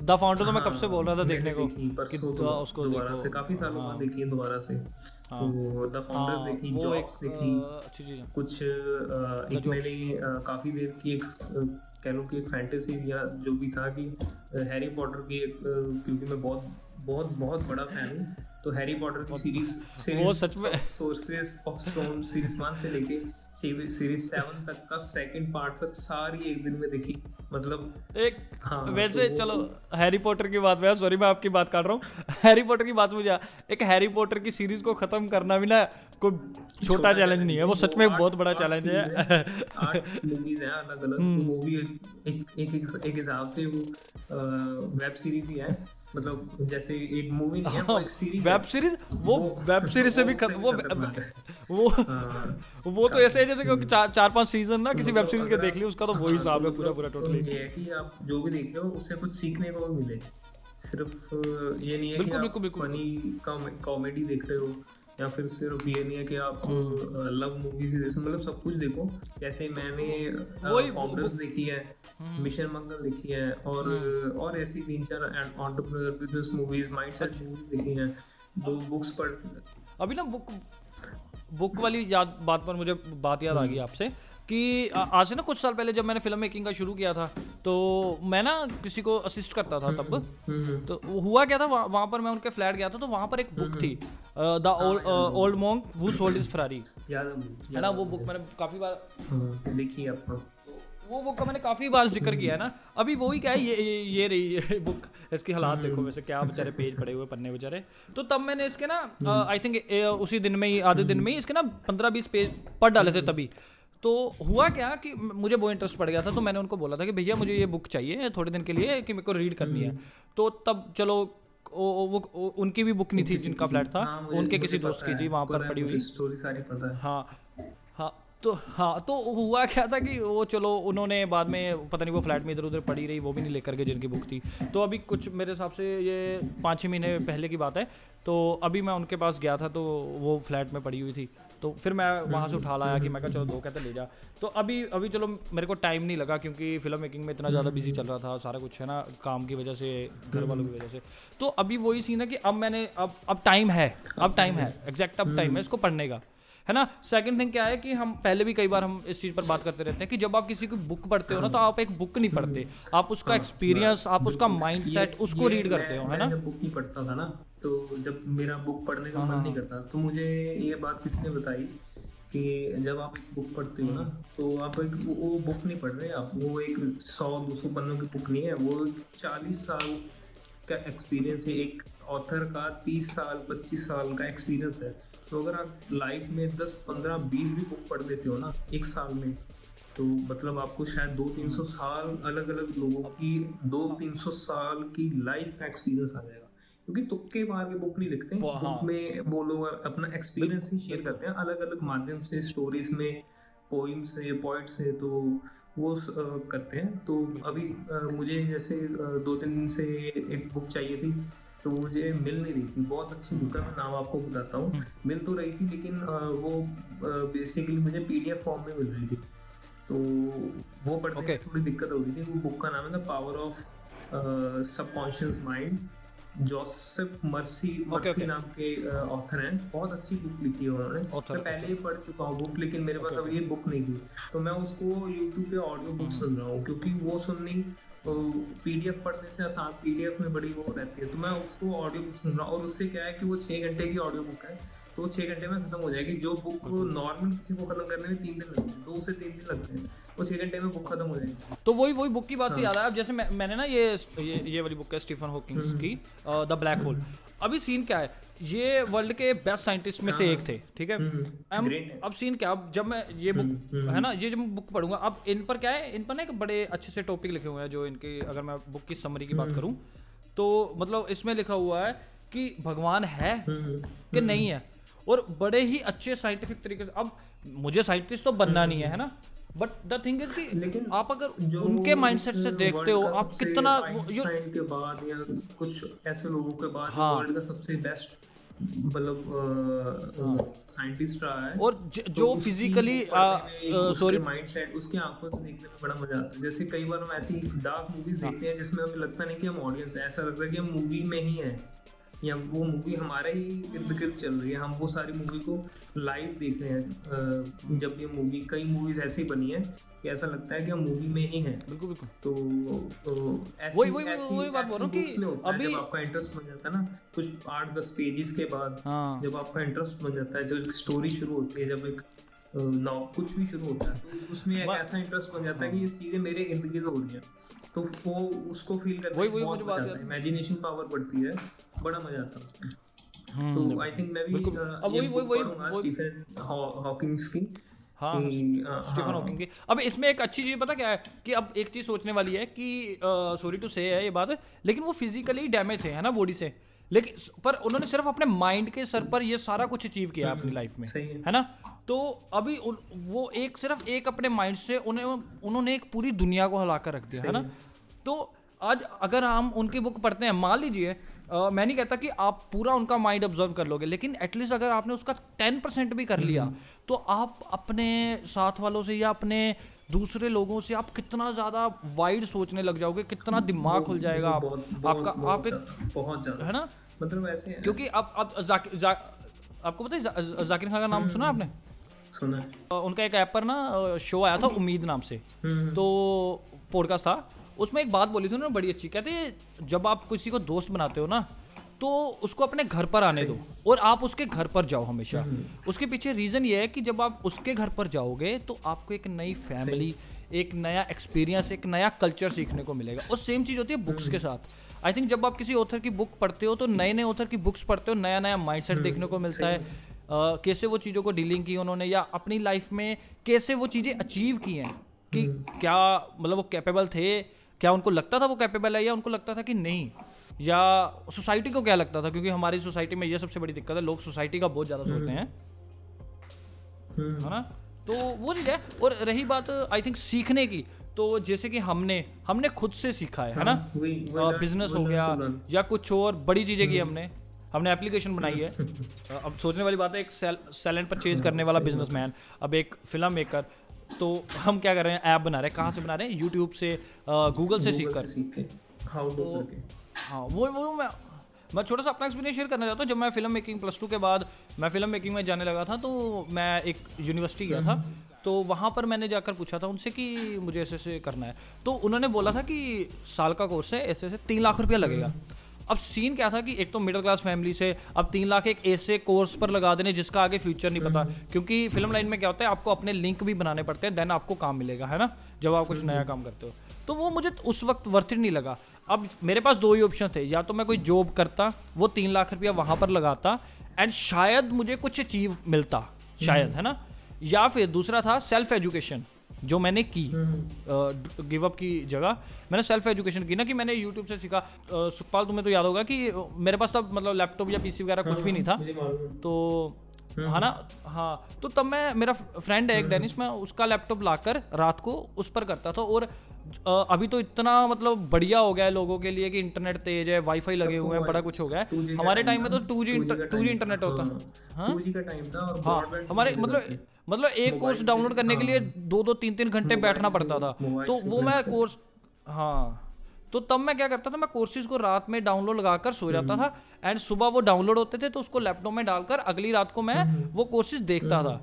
S1: द तो मैं कब से
S2: हाँ,
S1: बोल रहा था देखने को? कि तो उसको देखो।
S2: से काफ़ी सालों बाद
S1: हाँ।
S2: देखी है दोबारा से।
S1: हाँ।
S2: तो द फाउंडर्स देखी जॉब्स देखी कुछ एक मैंने काफ़ी देर की एक कह लो कि एक फैंटेसी या जो भी था कि हैरी पॉटर की एक क्योंकि मैं बहुत बहुत बहुत बड़ा फ़ैन हूँ तो हैरी पॉटर की सीरीज़ से
S1: वो सच में-
S2: sources of stone series one से लेके सीरीज़ सेवन तक का सेकंड पार्ट तक सारी एक दिन में देखी। मतलब
S1: एक
S2: हाँ,
S1: वैसे
S2: तो
S1: चलो हैरी पॉटर की बात में सॉरी मैं आपकी बात काट रहा हूँ। हैरी पॉटर की बात मुझे एक हैरी पॉटर की सीरीज़ को खत्म करना भी ना कोई छोटा चैलेंज नहीं है। वो सच में एक बहुत बड़ा चैलेंज है।
S2: मूवीज़ हैं अलग अलग
S1: हम्म।
S2: तो वो भी एक, एक हिसाब से वो वेब सीरीज़ ही है। मतलब जैसे एक मूवी नहीं है वो एक सीरीज़
S1: वेब सीरीज़ वो वेब सीरीज़ से भी वो वो
S2: हाँ।
S1: वो तो ऐसे है जैसे कि चार चार पाँच सीज़न ना किसी
S2: मतलब
S1: वेब सीरीज़ के देख लिया उसका तो
S2: हाँ,
S1: वही हिसाब है
S2: तो
S1: पूरा
S2: मतलब
S1: पूरा टोटली
S2: ये है कि आप जो भी देख रहे हो उससे कुछ सीखने को मिले। सिर्फ़ ये नहीं है कि आप फनी कॉमेडी देख रहे हो। या फिर सिर्फ़ ये नहीं है कि आप
S1: हम्म।
S2: लव मूवीज़ मतलब सब कुछ देखो जैसे मैंने फाउंडर्स देखी है
S1: हम्म।
S2: मिशन मंगल देखी है और और ऐसी तीन चार entrepreneur business movies mindset movies देखी हैं दो बुक्स पढ़
S1: अभी ना बुक बुक वाली याद बात पर मुझे बात याद आ
S2: हम्म।
S1: गई आपसे कि आज से ना कुछ साल पहले जब मैंने फ़िल्म मेकिंग का शुरू किया था तो मैं ना किसी को असिस्ट करता था तब।
S2: हम्म,
S1: तो हुआ क्या था वहाँ वहाँ पर मैं उनके फ्लैट गया था तो वहाँ पर एक बुक थी
S2: हम्म।
S1: द
S2: हाँ,
S1: old monk who. Sold is Ferrari
S2: है
S1: ना वो बुक मैंने काफ़ी बार
S2: हाँ, देखी है आपको
S1: वो बुक का मैंने काफ़ी बार ज़िक्र किया है ना। अभी वही क्या है ये ये, ये रही ये बुक। इसकी हालात देखो वैसे क्या बेचारे पेज पड़े हुए पन्ने बेचारे। तो तब मैंने इसके ना आई थिंक उसी दिन में ही आधे दिन में ही इसके ना पंद्रह बीस पेज पढ़ डाले थे तभी। तो हुआ क्या कि मुझे वो इंटरेस्ट पड़ गया था तो मैंने उनको बोला था कि भैया मुझे ये बुक चाहिए थोड़े दिन के लिए कि मेरे को रीड करनी है। तो तब चलो वो, वो, वो उनकी भी बुक नहीं थी जिनका फ्लैट था
S2: हाँ,
S1: उनके किसी दोस्त की थी वहाँ पर पड़ी हुई।
S2: स्टोरी सारी पता है।
S1: हाँ हाँ तो हाँ तो हुआ क्या था कि वो चलो उन्होंने बाद में पता नहीं वो फ्लैट में इधर उधर पड़ी रही वो भी नहीं लेकर के जिनकी बुक थी। तो अभी कुछ मेरे हिसाब से ये पाँच छः महीने पहले की बात है तो अभी मैं उनके पास गया था तो वो फ्लैट में पड़ी हुई थी। तो फिर मैं वहाँ से उठा लाया कि मैं कहा चलो दो कहते ले जा। तो अभी अभी चलो मेरे को टाइम नहीं लगा क्योंकि फ़िल्म मेकिंग में इतना ज़्यादा बिज़ी चल रहा था सारा कुछ है ना काम की वजह से घर वालों की वजह से। तो अभी वही सीन है कि अब मैंने अब अब टाइम है अब टाइम है एग्जैक्ट अब टाइम है इसको पढ़ने का है ना? सेकंड थिंग क्या है कि हम पहले भी कई बार हम इस चीज़ पर बात करते रहते हैं कि जब आप किसी की बुक पढ़ते हो ना तो आप एक बुक नहीं पढ़ते आप उसका एक्सपीरियंस आप उसका माइंडसेट
S2: ये-
S1: उसको रीड करते हो है ना?
S2: बुक नहीं पढ़ता था ना तो जब मेरा बुक पढ़ने का
S1: हाँ,
S2: मन
S1: हाँ,
S2: नहीं करता तो मुझे ये बात किसने बताई कि जब आप एक बुक पढ़ते हो ना। तो आप एक वो, वो बुक नहीं पढ़ रहे आप वो एक सौ दो सौ पन्नों की बुक नहीं है वो चालीस साल का एक्सपीरियंस है। एक ऑथर का तीस साल पच्चीस साल का एक्सपीरियंस है। तो अगर आप लाइफ में दस पंद्रह बीस भी बुक पढ़ लेते हो ना एक साल में तो मतलब आपको शायद दो तीन सौ साल अलग अलग लोगों की दो तीन सौ साल की लाइफ का एक्सपीरियंस आ जाएगा। क्योंकि तुक्के मार के बुक नहीं लिखते
S1: वो- हाँ।
S2: बुक में वो लोग अपना एक्सपीरियंस ही शेयर करते हैं अलग अलग माध्यम से स्टोरीज में पोइम्स है पोइट्स है तो वो करते हैं। तो अभी मुझे जैसे दो तीन दिन से एक बुक चाहिए थी तो मुझे मिल नहीं रही थी। बहुत अच्छी बुक है मैं नाम आपको बताता हूँ। मिल तो रही थी लेकिन वो बेसिकली मुझे पीडीएफ फॉर्म में मिल रही थी। तो वो पढ़ने
S1: Okay.
S2: थोड़ी दिक्कत हो रही थी। वो बुक का नाम है the power of subconscious mind Joseph mercy Murphy
S1: okay.
S2: नाम के ऑथर हैं। बहुत अच्छी बुक लिखी है उन्होंने। मैं पहले ही पढ़ चुका हूँ बुक लेकिन मेरे पास अभी ये बुक नहीं थी। तो मैं उसको यूट्यूब पे ऑडियो बुक सुन रहा हूँ क्योंकि वो सुननी पीडीएफ पढ़ने से आसान पीडीएफ में बड़ी वो रहती है। तो मैं उसको ऑडियो बुक सुन रहा हूँ और उससे क्या है कि वो छः घंटे की ऑडियो बुक है। तो छः घंटे में खत्म हो जाएगी। जो बुक नॉर्मल किसी को खत्म करने में तीन दिन लगते हैं दो से तीन दिन लगते हैं। वो घंटे में बुक खत्म हो जाएगी।
S1: तो वही वही बुक की बात से
S2: हाँ।
S1: याद आया। अब जैसे मैं, मैंने ना ये ये ये वाली बुक है स्टीफन हॉकिंग्स
S2: हम्म।
S1: की द ब्लैक होल अभी सीन क्या है? ये वर्ल्ड के बेस्ट साइंटिस्ट में से एक थे ठीक है?
S2: हम्म,
S1: अब अब सीन क्या? अब जब मैं ये
S2: हम्म,
S1: बुक है ना? ये जब मैं बुक पढ़ूँगा अब इन पर क्या है? इन पर ना एक बड़े अच्छे से टॉपिक लिखे हुए हैं जो इनके अगर मैं बुक की समरी की
S2: हम्म।
S1: बात करूँ तो मतलब इसमें लिखा हुआ है कि भगवान है
S2: हम्म,
S1: कि नहीं है? और बड़े ही अच्छे साइंटिफिक तरीके से अब मुझे साइंटिस्ट तो बनना नहीं है है ना? बट द थिंग इज़ कि
S2: लेकिन
S1: आप अगर उनके माइंडसेट से देखते हो आप कितना
S2: के बाद या कुछ ऐसे लोगों के बाद
S1: हाँ।
S2: वर्ल्ड का सबसे बेस्ट मतलब साइंटिस्ट रहा है
S1: और ज- जो फिजिकली सॉरी
S2: माइंडसेट उसकी आँखों से देखने में बड़ा मज़ा आता है। जैसे कई बार हम ऐसी डार्क मूवीज़
S1: हाँ।
S2: देखते हैं जिसमें हमें लगता नहीं कि हम ऑडियंस है। ऐसा लगता है कि हम मूवी में ही हैं। या वो मूवी हमारे ही इर्द गिर्द चल रही है। हम वो सारी मूवी को लाइव देख रहे हैं। जब ये मूवी कई मूवीज़ ऐसी बनी है कि ऐसा लगता है कि हम मूवी में ही हैं।
S1: बिल्कुल बिल्कुल।
S2: तो, तो ऐसी
S1: वही- वही- वही बात बोल रहा हूँ कि अभी-
S2: जब आपका इंटरेस्ट बन जाता है ना कुछ आठ दस पेजेस के बाद
S1: हाँ।
S2: जब आपका इंटरेस्ट बन जाता है जब एक स्टोरी शुरू होती है जब एक नौ कुछ भी शुरू होता है तो उसमें एक ऐसा इंटरेस्ट बन जाता है कि ये चीज़ें मेरे इर्द गिर्द हो रही हैं। तो वो उसको फील करने
S1: वही- वही
S2: बहुत
S1: मुझे
S2: मज़ा
S1: बात
S2: आता है। इमेजिनेशन पावर बढ़ती है बड़ा मज़ा आता है उसमें।
S1: हम्म,
S2: तो आई थिंक मैं भी
S1: अब वही- वही- वही-
S2: स्टीफन हॉ- हॉकिंग्स की।
S1: हाँ स्टीफन
S2: हाँ,
S1: हॉकिंग की। अब इसमें एक अच्छी चीज़ पता क्या है कि अब एक चीज़ सोचने वाली है कि सॉरी टू से है ये बात लेकिन वो फिजिकली डैमेज थे है ना बॉडी से? लेकिन पर उन्होंने सिर्फ़ अपने माइंड के सर पर ये सारा कुछ अचीव किया अपनी लाइफ में
S2: सही है।
S1: है ना? तो अभी उन, वो एक सिर्फ़ एक अपने माइंड से उन्हें उन्होंने एक पूरी दुनिया को हिला कर रख दिया है ना? तो आज अगर हम उनकी बुक पढ़ते हैं मान लीजिए मैं नहीं कहता कि आप पूरा उनका माइंड ऑब्ज़र्व कर लोगे लेकिन एटलीस्ट अगर आपने उसका टेन परसेंट भी कर लिया तो आप अपने साथ वालों से या अपने दूसरे लोगों से आप कितना ज़्यादा वाइड सोचने लग जाओगे कितना दिमाग खुल जाएगा आप आपका आप एक
S2: बहुत
S1: है ना?
S2: मतलब ऐसे
S1: क्योंकि आप आप आपको पता है जाकिर खान का नाम सुना आपने?
S2: सुना है।
S1: उनका एक ऐप पर ना शो आया था उम्मीद नाम से।
S2: हम्म,
S1: तो पॉडकास्ट था। उसमें एक बात बोली थी उन्होंने बड़ी अच्छी। कहते जब आप किसी को दोस्त बनाते हो ना तो उसको अपने घर पर आने दो और आप उसके घर पर जाओ हमेशा। उसके पीछे रीज़न ये है कि जब आप उसके घर पर जाओगे तो आपको एक नई फैमिली एक नया एक्सपीरियंस एक नया कल्चर सीखने को मिलेगा। और सेम चीज़ होती है बुक्स के साथ। आई थिंक जब आप किसी ऑथर की बुक पढ़ते हो तो नए नए ऑथर की बुक्स पढ़ते हो नया नया माइंडसेट देखने को मिलता है। कैसे वो चीज़ों को डीलिंग की उन्होंने या अपनी लाइफ में कैसे वो चीज़ें अचीव की हैं? कि क्या मतलब वो कैपेबल थे? क्या उनको लगता था वो कैपेबल है या उनको लगता था कि नहीं? या सोसाइटी को क्या लगता था? क्योंकि हमारी सोसाइटी में ये सबसे बड़ी दिक्कत है लोग सोसाइटी का बहुत ज़्यादा सोचते हैं।
S2: हम्म,
S1: है ना? तो वो चीज़ है। और रही बात आई थिंक सीखने की। तो जैसे कि हमने हमने खुद से सीखा है है ना?
S2: हाँ, वही
S1: बिज़नेस हो गया। या कुछ और बड़ी चीज़ें की हमने। हमने एप्लीकेशन बनाई है। अब सोचने वाली बात है एक सेल सेल एंड परचेज करने वाला बिजनेसमैन अब एक फ़िल्म मेकर तो हम क्या कर रहे हैं ऐप बना रहे हैं। कहाँ से बना रहे हैं? यूट्यूब से गूगल से सीख कर।
S2: करके।
S1: हाँ वो वो मैं मैं छोटा सा अपना एक्सपीरियंस शेयर करना चाहता हूँ। जब मैं फ़िल्म मेकिंग प्लस टू के बाद मैं फ़िल्म मेकिंग में जाने लगा था तो मैं एक यूनिवर्सिटी गया था। तो वहाँ पर मैंने जाकर पूछा था उनसे कि मुझे ऐसे ऐसे करना है। तो उन्होंने बोला था कि साल का कोर्स है ऐसे ऐसे तीन लाख रुपया लगेगा। अब सीन क्या था कि एक तो मिडिल क्लास फैमिली से अब तीन लाख एक ऐसे कोर्स पर लगा देने जिसका आगे फ्यूचर नहीं पता। क्योंकि फ़िल्म लाइन में क्या होता है आपको अपने लिंक भी बनाने पड़ते हैं देन आपको काम मिलेगा है ना? जब आप कुछ नया काम करते हो। तो वो मुझे उस वक्त वर्थ नहीं लगा। अब मेरे पास दो ही ऑप्शन थे या तो मैं कोई जॉब करता वो तीन लाख रुपया वहाँ पर लगाता एंड शायद मुझे कुछ अचीव मिलता शायद है ना? या फिर दूसरा था सेल्फ एजुकेशन जो मैंने की गिव अप की जगह मैंने सेल्फ एजुकेशन की ना कि मैंने यूट्यूब से सीखा। सुखपाल तुम्हें तो याद होगा कि मेरे पास तब मतलब लैपटॉप या पीसी वगैरह कुछ भी नहीं था।
S2: है।
S1: तो है ना? हाँ तो तब मैं मेरा फ्रेंड है एक डेनिस मैं उसका लैपटॉप लाकर रात को उस पर करता था और अभी तो इतना मतलब बढ़िया हो गया है लोगों के लिए कि इंटरनेट तेज है वाईफाई लगे हुए हैं बड़ा कुछ हो गया है। हमारे टाइम में तो two G
S2: 2G
S1: two G internet होता।
S2: हाँ, 2G का टाइम था और
S1: हाँ हमारे मतलब। मतलब एक कोर्स डाउनलोड करने के लिए दो दो तीन तीन घंटे बैठना पड़ता था। तो वो मैं कोर्स हाँ। तो तब मैं क्या करता था मैं कोर्सेज को रात में डाउनलोड लगा कर सो जाता था एंड सुबह वो डाउनलोड होते थे तो उसको लैपटॉप में डालकर अगली रात को मैं वो कोर्सेज देखता था।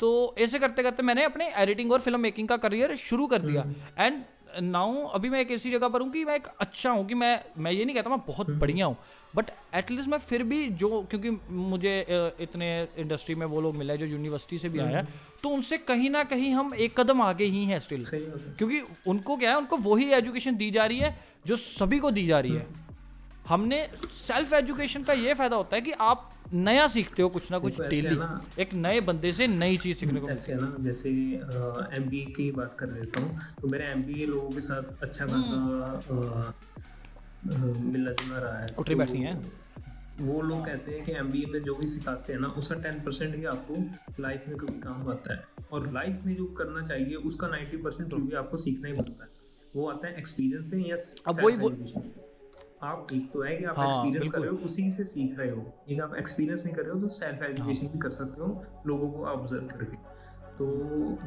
S1: तो ऐसे करते करते मैंने अपने एडिटिंग और फ़िल्म मेकिंग का करियर शुरू कर दिया एंड नाउ अभी मैं एक ऐसी जगह पर हूँ कि मैं एक अच्छा हूँ कि मैं मैं ये नहीं कहता मैं बहुत बढ़िया हूँ बट एटलीस्ट मैं फिर भी जो क्योंकि मुझे इतने इंडस्ट्री में वो लोग मिले हैं जो यूनिवर्सिटी से भी आए हैं तो उनसे कहीं ना कहीं हम एक कदम आगे ही हैं स्टिल क्योंकि उनको क्या है उनको वही एजुकेशन दी जा रही है जो सभी को दी जा रही है। हमने सेल्फ एजुकेशन का ये फ़ायदा होता है कि आप नया सीखते हो कुछ ना कुछ डेली एक नए बंदे से नई चीज़ सीखने को
S2: ऐसे है ना जैसे एम बी की बात कर लेता हूँ तो मेरा एम बी लोगों के साथ अच्छा
S1: हम्म।
S2: खासा मिलना जुलना रहा है
S1: उठनी
S2: तो
S1: बैठनी है।
S2: वो लोग कहते हैं कि एम में जो भी सिखाते हैं ना उसका टेन परसेंट ही आपको लाइफ में कभी काम आता है और लाइफ में जो करना चाहिए उसका नाइन्टी परसेंट भी आपको सीखना ही पड़ता है वो आता है एक्सपीरियंस से या
S1: अब वही।
S2: आप एक तो है कि आप
S1: हाँ,
S2: एक्सपीरियंस कर रहे हो उसी से सीख रहे हो। एक आप एक्सपीरियंस नहीं कर रहे हो तो सेल्फ एजुकेशन हाँ. भी कर सकते हो लोगों को ऑब्ज़र्व करके। तो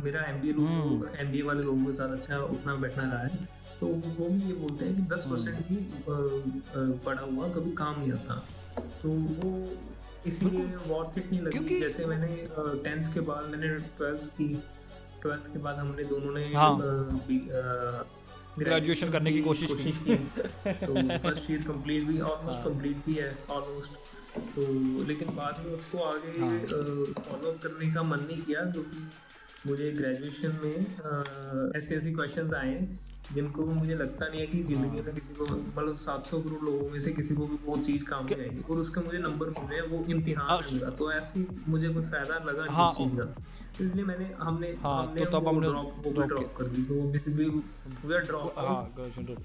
S2: मेरा M B M B A वाले लोगों के साथ अच्छा उठना बैठना रहा है। तो वो भी ये बोलते हैं कि दस
S1: हम्म।
S2: परसेंट भी पढ़ा हुआ कभी काम नहीं आता। तो वो इसलिए वॉर्थ इट नहीं लगी जैसे मैंने टेंथ के बाद मैंने ट्वेल्थ की ट्वेल्थ के बाद हमने दोनों ने
S1: हाँ। Graduation करने की कोशिश की।
S2: की। तो फ़र्स्ट ईयर कंप्लीट भी ऑलमोस्ट
S1: कंप्लीट
S2: कंप्लीट भी है ऑलमोस्ट तो लेकिन बाद में उसको आगे फॉलो अप करने का मन नहीं किया क्योंकि मुझे ग्रेजुएशन में ऐसे ऐसे क्वेश्चंस आए हैं। जिनको मुझे लगता नहीं है कि ज़िंदगी में किसी को मतलब 700 करोड़ लोगों में से किसी को भी वो चीज़ काम नहीं आएगी। और उसके मुझे नंबर मिल हैं वो इम्तिहान
S1: हाँ,
S2: मिला तो ऐसे मुझे कोई फ़ायदा लगा नहीं
S1: हाँ,
S2: उस चीज़ का। तो इसलिए मैंने हमने
S1: हाँ,
S2: हमने
S1: तो तब हमने
S2: ड्रॉप वो
S1: drop
S2: ड्रॉप कर दी। तो बेसिकली वी आर ड्रॉप
S1: हाँ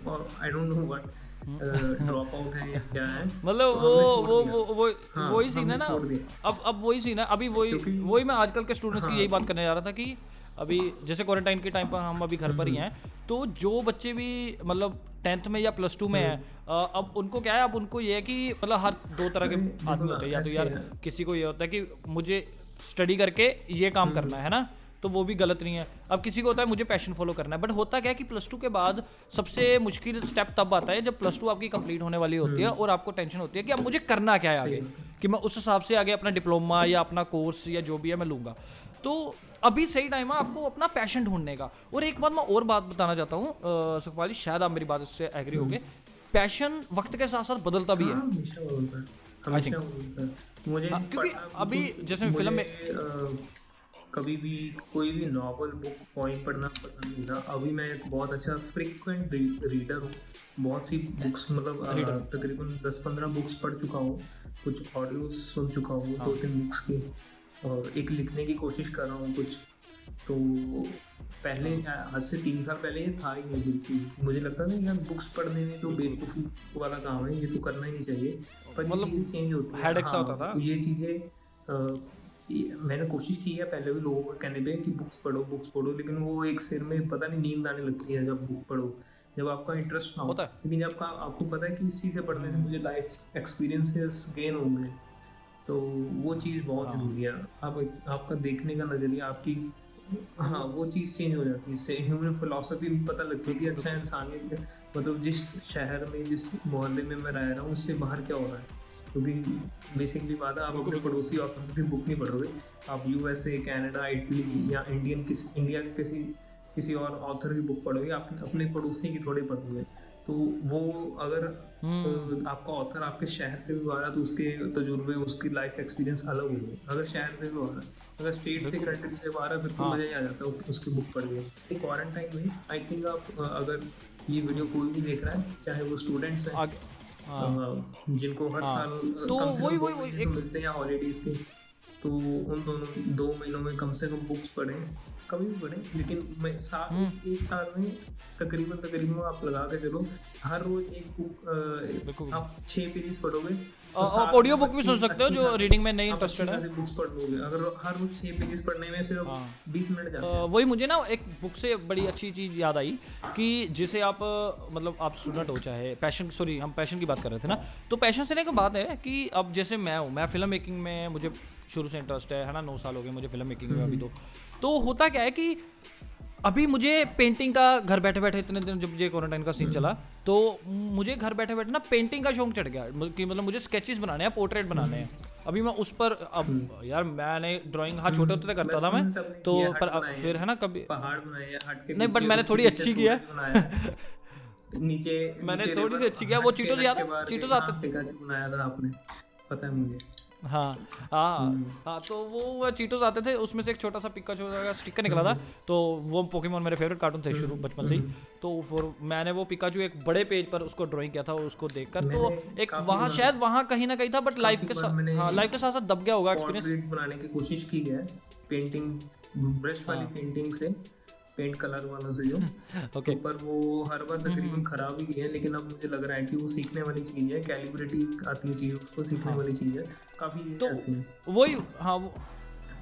S2: और I don't know what drop out है या क्या है।
S1: मतलब
S2: तो
S1: वो वो वो वो
S2: हाँ,
S1: वही सीन है ना। अब अब वही सीन है। अभी वही वही मैं आजकल के स्टूडेंट्स की
S2: हाँ।
S1: यही बात करने जा रहा था कि अभी जैसे क्वारंटाइन के टाइम पर हम अभी घर पर ही हैं तो जो बच्चे भी मतलब टेंथ में या प्लस टू में हैं अब उनको क्या है अब उनको ये है कि मतलब हर दो तरह के आदमी होते हैं या तो यार किसी को ये होता है कि मुझे स्टडी करके ये काम करना है ना तो वो भी गलत नहीं है। अब किसी को होता है मुझे पैशन फॉलो करना है। बट होता क्या है कि प्लस टू के बाद सबसे मुश्किल स्टेप तब आता है जब प्लस टू आपकी कंप्लीट होने वाली होती है और आपको टेंशन होती है कि अब मुझे करना क्या है आगे कि मैं उस हिसाब से आगे अपना डिप्लोमा या अपना कोर्स या जो भी है मैं लूँगा। तो अभी सही टाइम है आपको अपना पैशन ढूँढने का। और एक बात मैं और बात बताना चाहता हूँ सुखपाल जी शायद आप मेरी बात इससे एग्री होगे। पैशन वक्त के साथ साथ बदलता भी है।
S2: हाँ, बदलता है। है। मुझे
S1: हाँ, क्योंकि अभी जैसे फ़िल्म में-
S2: कभी भी कोई भी नॉवल बुक पॉइंट पढ़ना पसंद नहीं था। अभी मैं एक बहुत अच्छा फ्रिक्वेंट रीडर हूँ। बहुत सी बुक्स मतलब तकरीबन दस पंद्रह बुक्स पढ़ चुका हूँ। कुछ ऑडियो सुन चुका हूँ दो तीन बुक्स की। एक लिखने की कोशिश कर रहा हूँ कुछ। तो पहले आज से तीन साल पहले ये था ही नहीं बिल्कुल मुझे लगता था यार बुक्स पढ़ने में तो बेवकूफ़ी वाला काम है ये तो करना ही नहीं चाहिए। पर
S1: मतलब
S2: चेंज होती है। हाँ,
S1: होता था।
S2: तो ये चीज़ें मैंने कोशिश की है पहले भी लोगों को कहने पे कि बुक्स पढ़ो बुक्स पढ़ो लेकिन वो एक सिर में पता नहीं नींद आने लगती है जब बुक पढ़ो। जब आपका इंटरेस्ट ना हो।
S1: होता है।
S2: लेकिन जब आपका आपको पता है कि इस चीज़ से पढ़ने से मुझे लाइफ एक्सपीरियंसेस गेन होंगे। तो वो चीज़ बहुत
S1: हाँ।
S2: ज़रूरी है। आप आपका देखने का नज़रिया आपकी हाँ वो चीज़ चेंज हो जाती है। इससे ह्यूमन फिलोसफी भी पता लगती है कि अच्छा इंसानियत के- मतलब जिस शहर में जिस मोहल्ले में मैं रह रहा हूँ उससे बाहर क्या हो रहा है? क्योंकि बेसिकली बात है आप अपने पड़ोसी और अपनी बुक नहीं पढ़ोगे। आप यूएसए कनाडा इटली या इंडियन किस इंडिया के किसी किसी और ऑथर की बुक पढ़ोगे आप अपने पड़ोसी की थोड़े पढ़ोगे। तो वो अगर। तो आपका ऑथर आपके शहर से भी आ रहा है तो उसके तजुर्बे उसकी लाइफ एक्सपीरियंस अलग होंगे अगर शहर से भी आ रहा है अगर स्टेट से कंट्री से आ रहा है फिर तो
S1: हाँ।
S2: मज़ा ही आ जाता है उसकी बुक पढ़ के। क्वारंटाइन में आई थिंक आप अगर ये वीडियो कोई भी देख रहा है चाहे वो स्टूडेंट्स हैं
S1: हाँ।
S2: जिनको हर
S1: हाँ।
S2: साल
S1: तो वही- वही-
S2: तो मिलते हैं हॉलीडेज के। तो उन दोनों दो महीनों में कम से कम बुक्स पढ़ें कभी भी पढ़ें लेकिन मैं साल
S1: हम्म।
S2: एक साल में तकरीबन तकरीबन आप लगा के चलो हर रोज एक बुक आप छः पेजेस पढ़ोगे तो
S1: ऑडियो बुक भी सुन सकते हो जो रीडिंग में नहीं इंटरेस्टेड है
S2: बुक्स पढ़ लोगे अगर हर रोज छः पेजेस पढ़ने में सिर्फ़
S1: हाँ।
S2: बीस मिनट जाते हैं
S1: वही मुझे ना एक बुक से बड़ी अच्छी चीज़ याद आई कि जिसे आप मतलब आप स्टूडेंट हो चाहे पैशन सॉरी हम पैशन की बात कर रहे थे ना तो पैशन से ना एक बात है कि अब जैसे मैं हूँ मैं फ़िल्म मेकिंग में मुझे शुरू से इंटरेस्ट है है ना? नौ साल हो गए मुझे फ़िल्म मेकिंग में अभी तो। तो होता क्या है कि अभी मुझे पेंटिंग का घर बैठे बैठे इतने दिन जब ये क्वारंटाइन का सीन चला तो मुझे घर बैठे बैठे ना पेंटिंग का शौक चढ़ गया। कि मतलब मुझे स्केचेस बनाने हैं पोर्ट्रेट बनाने हैं। अभी मैं उस पर अब यार मैंने ड्राइंग हाँ छोटे होते करता था मैं तो पर फिर
S2: है
S1: ना कभी
S2: पहाड़
S1: नहीं, but मैंने थोड़ी अच्छी की है।
S2: नीचे
S1: मैंने थोड़ी सी अच्छी की है, वो चीटोस याद चीटोस आते
S2: पिकाचू बनाया था आपने पता है मुझे।
S1: हाँ हाँ। हाँ तो वो चीटोस आते थे उसमें से एक छोटा सा पिकाचू का स्टिकर निकला था तो वो पोकेमोन मेरे फेवरेट कार्टून थे शुरू बचपन से ही तो फिर मैंने वो पिकाचू एक बड़े पेज पर उसको ड्राइंग किया था उसको देखकर तो एक वहाँ शायद वहाँ कहीं ना कहीं था बट लाइफ के साथ हाँ लाइफ के साथ साथ दब गया होगा एक्सपीरियंस
S2: बनाने की कोशिश की है पेंटिंग ब्रश वाली
S1: हाँ।
S2: पेंटिंग से पेंट कलर वालों से जो
S1: ओके
S2: तो पर वो हर बार
S1: हम्म,
S2: तकरीबन खराब ही है लेकिन अब मुझे लग रहा है कि वो सीखने वाली चीज़ है कैलिब्रिटी आती है चीज़ उसको सीखने
S1: हाँ।
S2: वाली चीज़ है। काफ़ी
S1: तो वही हाँ वो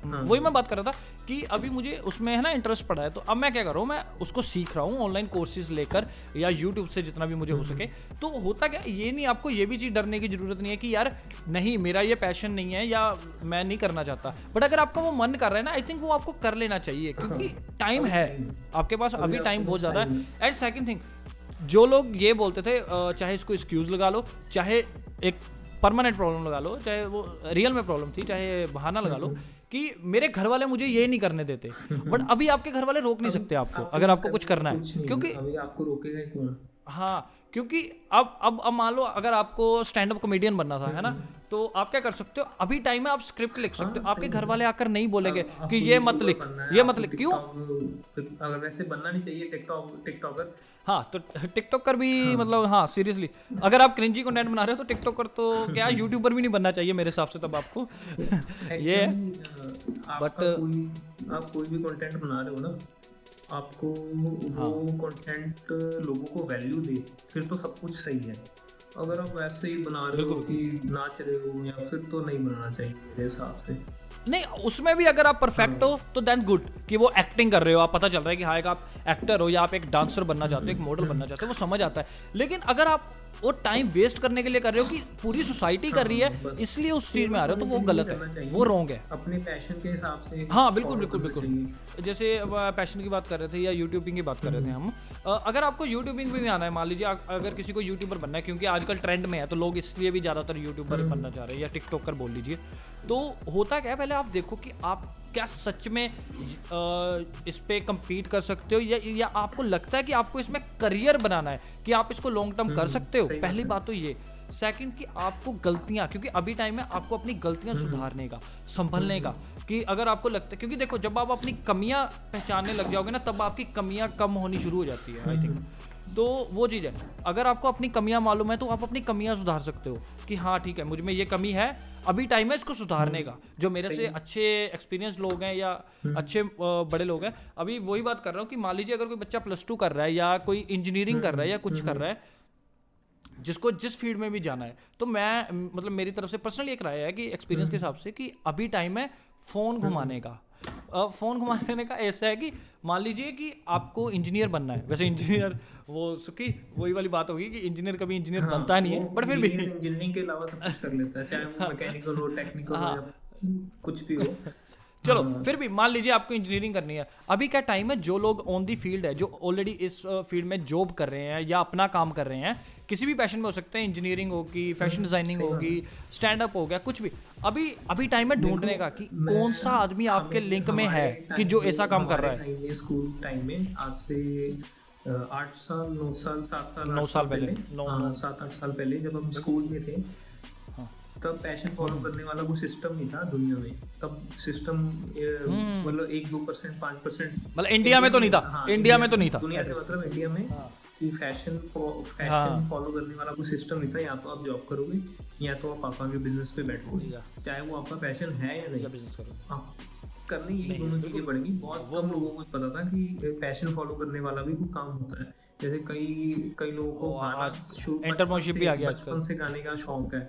S2: हाँ।
S1: वही मैं बात कर रहा था कि अभी मुझे उसमें है ना इंटरेस्ट पड़ा है तो अब मैं क्या कर रहा हूँ मैं उसको सीख रहा हूँ ऑनलाइन कोर्सेज लेकर या यूट्यूब से जितना भी मुझे हो सके। तो होता क्या ये नहीं आपको ये भी चीज़ डरने की ज़रूरत नहीं है कि यार नहीं मेरा ये पैशन नहीं है या मैं नहीं करना चाहता। बट अगर आपका वो मन कर रहा है ना आई थिंक वो आपको कर लेना चाहिए क्योंकि टाइम है। आपके पास अभी टाइम बहुत ज़्यादा है। एंड सेकेंड थिंग जो लोग ये बोलते थे चाहे इसको एक्सक्यूज़ लगा लो चाहे एक परमानेंट प्रॉब्लम लगा लो चाहे वो रियल में प्रॉब्लम थी चाहे बहाना लगा लो कि मेरे घर वाले मुझे ये नहीं करने देते। बट अभी आपके घर वाले रोक नहीं सकते आपको अगर आपको कुछ करना है। क्योंकि
S2: अभी आपको रोकेगा ही कौन?
S1: हाँ क्योंकि अब अब अब मान लो अगर आपको स्टैंड अप कॉमेडियन बनना था है ना? तो आप क्या कर सकते हो? अभी टाइम में आप स्क्रिप्ट लिख सकते हो। आपके घर वाले आकर नहीं बोलेंगे कि ये मत लिख ये मत लिख। क्यों?
S2: अगर वैसे बनना नहीं चाहिए टिकटॉक टिकटॉकर
S1: हाँ तो टिकटॉक टिकटॉकर भी हाँ। मतलब हाँ सीरियसली अगर आप क्रिंजी कंटेंट बना रहे हो तो टिकटॉकर तो क्या यूट्यूबर भी नहीं बनना चाहिए मेरे हिसाब से तब आपको ये
S2: कोई आप कोई भी कंटेंट बना रहे हो ना आपको
S1: हाँ।
S2: वो कंटेंट लोगों को वैल्यू दे फिर तो सब कुछ सही है अगर आप वैसे ही बना रहे हो कि नाच रहे हो या फिर तो नहीं बनाना चाहिए मेरे हिसाब से
S1: नहीं, उसमें भी अगर आप परफेक्ट हो तो देन गुड कि वो एक्टिंग कर रहे हो। आप पता चल रहा है कि हाँ एक आप एक्टर हो या आप एक डांसर बनना चाहते हो, एक मॉडल बनना चाहते हो, वो समझ आता है। लेकिन अगर आप वो टाइम वेस्ट करने के लिए कर रहे हो कि पूरी सोसाइटी कर रही है इसलिए उस चीज़ में आ रहे हो तो वो गलत है वो रॉन्ग है।
S2: अपने पैशन के हिसाब से
S1: हाँ बिल्कुल बिल्कुल बिल्कुल। जैसे पैशन की बात कर रहे थे या यूट्यूबिंग की बात कर रहे थे हम अगर आपको यूट्यूबिंग में भी आना है मान लीजिए अगर किसी को यूट्यूबर बनना है क्योंकि आजकल ट्रेंड में है तो लोग इसलिए भी ज़्यादातर यूट्यूबर बनना चाह रहे हैं या टिकटॉकर बोल लीजिए। तो होता क्या है पहले आप देखो कि आप क्या सच में इस पर compete कर सकते हो? या या आपको लगता है कि आपको इसमें करियर बनाना है कि आप इसको लॉन्ग टर्म कर सकते हो? पहली बात तो ये। सेकंड कि आपको गलतियाँ क्योंकि अभी टाइम है आपको अपनी गलतियाँ सुधारने का संभलने का कि अगर आपको लगता है क्योंकि देखो जब आप अपनी कमियाँ पहचानने लग जाओगे ना तब आपकी कमियाँ कम होनी शुरू हो जाती है आई थिंक तो वो चीज़ है। अगर आपको अपनी कमियाँ मालूम है तो आप अपनी कमियाँ सुधार सकते हो कि हाँ ठीक है मुझमें ये कमी है अभी टाइम है इसको सुधारने
S2: हम्म।
S1: का जो मेरे से अच्छे एक्सपीरियंस लोग हैं या
S2: हम्म।
S1: अच्छे बड़े लोग हैं अभी वही बात कर रहा हूँ कि मान लीजिए अगर कोई बच्चा प्लस टू कर रहा है या कोई इंजीनियरिंग कर रहा है या कुछ कर रहा है जिसको जिस फ़ील्ड में भी जाना है तो मैं मतलब मेरी तरफ़ से पर्सनली एक राय है कि एक्सपीरियंस के हिसाब से कि अभी टाइम है फ़ोन घुमाने का। फ़ोन घुमाने का ऐसा है कि मान लीजिए कि आपको इंजीनियर बनना है वैसे इंजीनियर वो सुखी वही वाली बात होगी कि इंजीनियर कभी इंजीनियर हाँ, बनता नहीं है बट फिर भी
S2: इंजीनियरिंग के अलावा सब कुछ कर लेता है चाहे वो मैकेनिकल हो टेक्निकल हो
S1: हाँ।
S2: कुछ भी हो
S1: चलो
S2: हाँ।
S1: फिर भी मान लीजिए आपको इंजीनियरिंग करनी है अभी क्या टाइम है जो लोग ऑन दी फ़ील्ड है जो ऑलरेडी इस फ़ील्ड में जॉब कर रहे हैं या अपना काम कर रहे हैं किसी भी पैशन में हो सकते हैं इंजीनियरिंग होगी फ़ैशन डिज़ाइनिंग
S2: हम्म, बात
S1: होगी स्टैंड अप हो गया कुछ भी। अभी अभी टाइम है ढूँढने का कि कौन सा आदमी आपके लिंक में है कि जो ऐसा काम कर रहा है।
S2: स्कूल टाइम में आज से आठ साल नौ साल सात साल
S1: नौ साल पहले, नौ-
S2: हाँ, सात आठ साल पहले जब हम स्कूल में थे
S1: हाँ।
S2: तब पैशन फॉलो करने वाला कोई सिस्टम नहीं था दुनिया में। तब सिस्टम
S1: हम्म।
S2: मतलब एक दो परसेंट पाँच परसेंट
S1: मतलब इंडिया में तो नहीं था।
S2: हाँ,
S1: इंडिया में तो नहीं था।
S2: दुनिया के मतलब इंडिया में।
S1: हाँ।
S2: कि फ़ैशन फ़ैशन
S1: हाँ।
S2: फॉलो करने वाला कोई सिस्टम नहीं था या तो आप जॉब करोगे या तो आप पापा के बिज़नेस पे बैठोगे। चाहे वो आपका पैशन है या नहीं।
S1: बिज़नेस करो
S2: करनी यही दोनों चीज़ें पड़ेंगी बहुत कम लोगों को पता था कि पैशन फॉलो करने वाला भी कोई काम होता है। जैसे कई कई लोगों को गाना बचपन
S1: भी आ गया
S2: बचपन से गाने का शौक है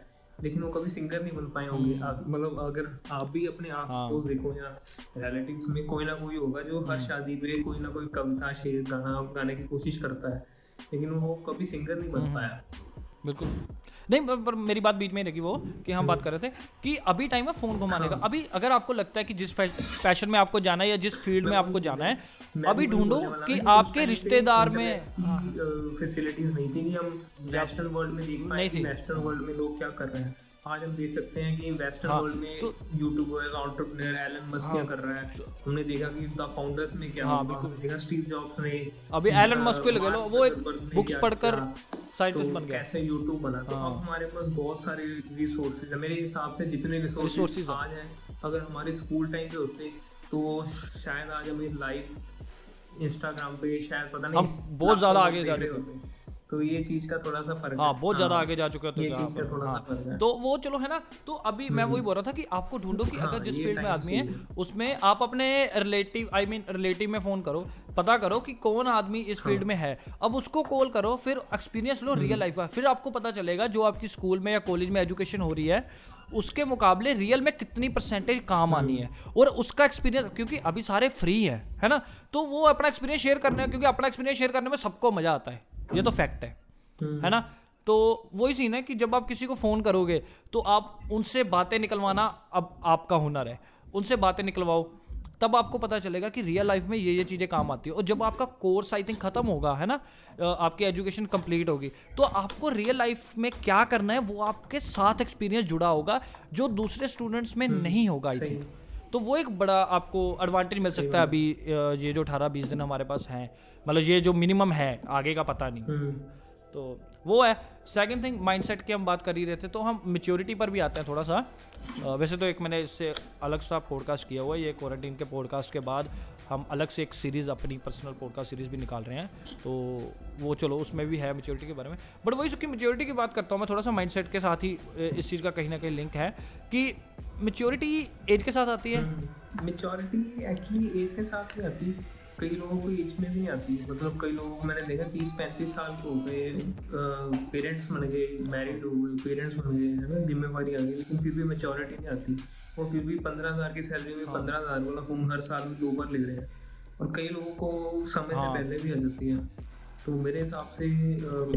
S2: लेकिन वो कभी सिंगर नहीं बन पाए होंगे।
S1: हम्म।
S2: मतलब अगर आप भी अपने आस
S1: हाँ।
S2: पड़ोस देखो या रिलेटिव्स में कोई ना कोई होगा जो हर
S1: हम्म।
S2: शादी पे कोई ना कोई कविता शेर गाना गाने की कोशिश करता है। लेकिन वो कभी सिंगर नहीं
S1: हम्म।
S2: बन पाया
S1: बिल्कुल। नहीं पर, पर मेरी बात बीच में ही रखी वो कि हम बात कर रहे थे कि अभी टाइम है फ़ोन घुमाने का
S2: हाँ।
S1: अभी अगर आपको लगता है कि जिस फ़ैशन में आपको जाना है या जिस फ़ील्ड में आपको जाना है अभी ढूंढो कि आपके रिश्तेदार में
S2: फैसिलिटीज़ नहीं थी कि हम वेस्टर्न वर्ल्ड में देख पाए
S1: नेशनल
S2: वेस्टर्न वर्ल्ड में लोग क्या कर रहे हैं। आज हम देख सकते हैं कि वेस्टर्न
S1: हाँ,
S2: वर्ल्ड में
S1: तो-
S2: यूट्यूबर एंटरप्रेन्योर एलन मस्क क्या कर रहा है? हमने देखा कि द फाउंडर्स ने क्या
S1: हाँ,
S2: हमने देखा स्टीव जॉब्स ने
S1: अभी एलन मस्क को लगा लो वो एक बुक्स पढ़कर साइंटिस्ट
S2: तो
S1: बन गया।
S2: कैसे यूट्यूब बना? तो
S1: हाँ।
S2: अब हमारे पास बहुत सारे रिसोर्सेज है। मेरे हिसाब से जितने रिसोर्सेज आज हैं अगर हमारे स्कूल टाइम पे होते तो शायद आज हमें लाइव इंस्टाग्राम पे शायद पता नहीं
S1: हम बहुत ज़्यादा आगे
S2: लोग
S1: जा
S2: देख रहे होते। तो ये चीज़ का थोड़ा सा फ़र्क
S1: हाँ।
S2: है
S1: बहुत ज़्यादा आगे जा चुके हो तो
S2: ये चीज़ का थोड़ा सा
S1: हाँ।
S2: फ़र्क है।
S1: तो वो चलो है ना तो अभी मैं वही बोल रहा था कि आपको ढूंढो कि
S2: हाँ,
S1: अगर जिस फ़ील्ड में आदमी है उसमें आप अपने रिलेटिव आई मीन रिलेटिव में फ़ोन करो पता करो कि कौन आदमी इस फ़ील्ड
S2: हाँ।
S1: में है। अब उसको कॉल करो फिर एक्सपीरियंस लो
S2: हम्म।
S1: रियल लाइफ का। फिर आपको पता चलेगा जो आपकी स्कूल में या कॉलेज में एजुकेशन हो रही है उसके मुकाबले रियल में कितनी परसेंटेज काम
S2: हम्म।
S1: आनी है। और उसका एक्सपीरियंस क्योंकि अभी सारे फ्री है है ना? तो वो अपना एक्सपीरियंस शेयर करने क्योंकि अपना एक्सपीरियंस शेयर करने में सबको मज़ा आता है। ये तो फैक्ट है
S2: हम्म।
S1: है ना? तो वही सीन है कि जब आप किसी को फ़ोन करोगे तो आप उनसे बातें निकलवाना अब आपका हुनर है। उनसे बातें निकलवाओ तब आपको पता चलेगा कि रियल लाइफ में ये ये चीज़ें काम आती है। और जब आपका कोर्स आई थिंक ख़त्म होगा है ना? आपकी एजुकेशन कंप्लीट होगी तो आपको रियल लाइफ में क्या करना है वो आपके साथ एक्सपीरियंस जुड़ा होगा जो दूसरे स्टूडेंट्स में नहीं होगा आई थिंक तो वो एक बड़ा आपको एडवांटेज मिल सकता है अभी ये जो अठारह बीस दिन हमारे पास हैं। मतलब ये जो मिनिमम है आगे का पता नहीं।
S2: हम्म।
S1: तो वो है। सेकंड थिंग माइंडसेट की हम बात कर ही रहे थे तो हम मेच्योरिटी पर भी आते हैं थोड़ा सा। वैसे तो एक मैंने इससे अलग सा पॉडकास्ट किया हुआ है ये क्वारंटीन के पॉडकास्ट के बाद। हम अलग से एक सीरीज़ अपनी पर्सनल पॉडकास्ट सीरीज़ भी निकाल रहे हैं। तो वो चलो, उसमें भी है मेच्योरिटी के बारे में। बट वही उसकी मेच्योरिटी की बात करता हूँ मैं, थोड़ा सा माइंडसेट के साथ ही इस चीज़ का कहीं ना कहीं लिंक है कि मेच्योरिटी एज के साथ आती है।
S2: मेच्योरिटी एक्चुअली एज के साथ नहीं आती। कई लोगों को एज में भी नहीं आती। मतलब कई लोगों को मैंने देखा, तीस, पैंतीस साल के हो गए पेरेंट्स बन गए मैरिड हो गए पेरेंट्स बन गए, है ना? जिम्मेवारी आ गई, लेकिन फिर भी मेच्योरिटी नहीं आती। वो फिर भी पंद्रह हज़ार की सैलरी में पंद्रह हज़ार वाला फॉर्म हर साल में दो बार लिख रहे हैं। और कई लोगों को समय
S1: हाँ।
S2: से पहले भी आ जाती है। तो मेरे हिसाब से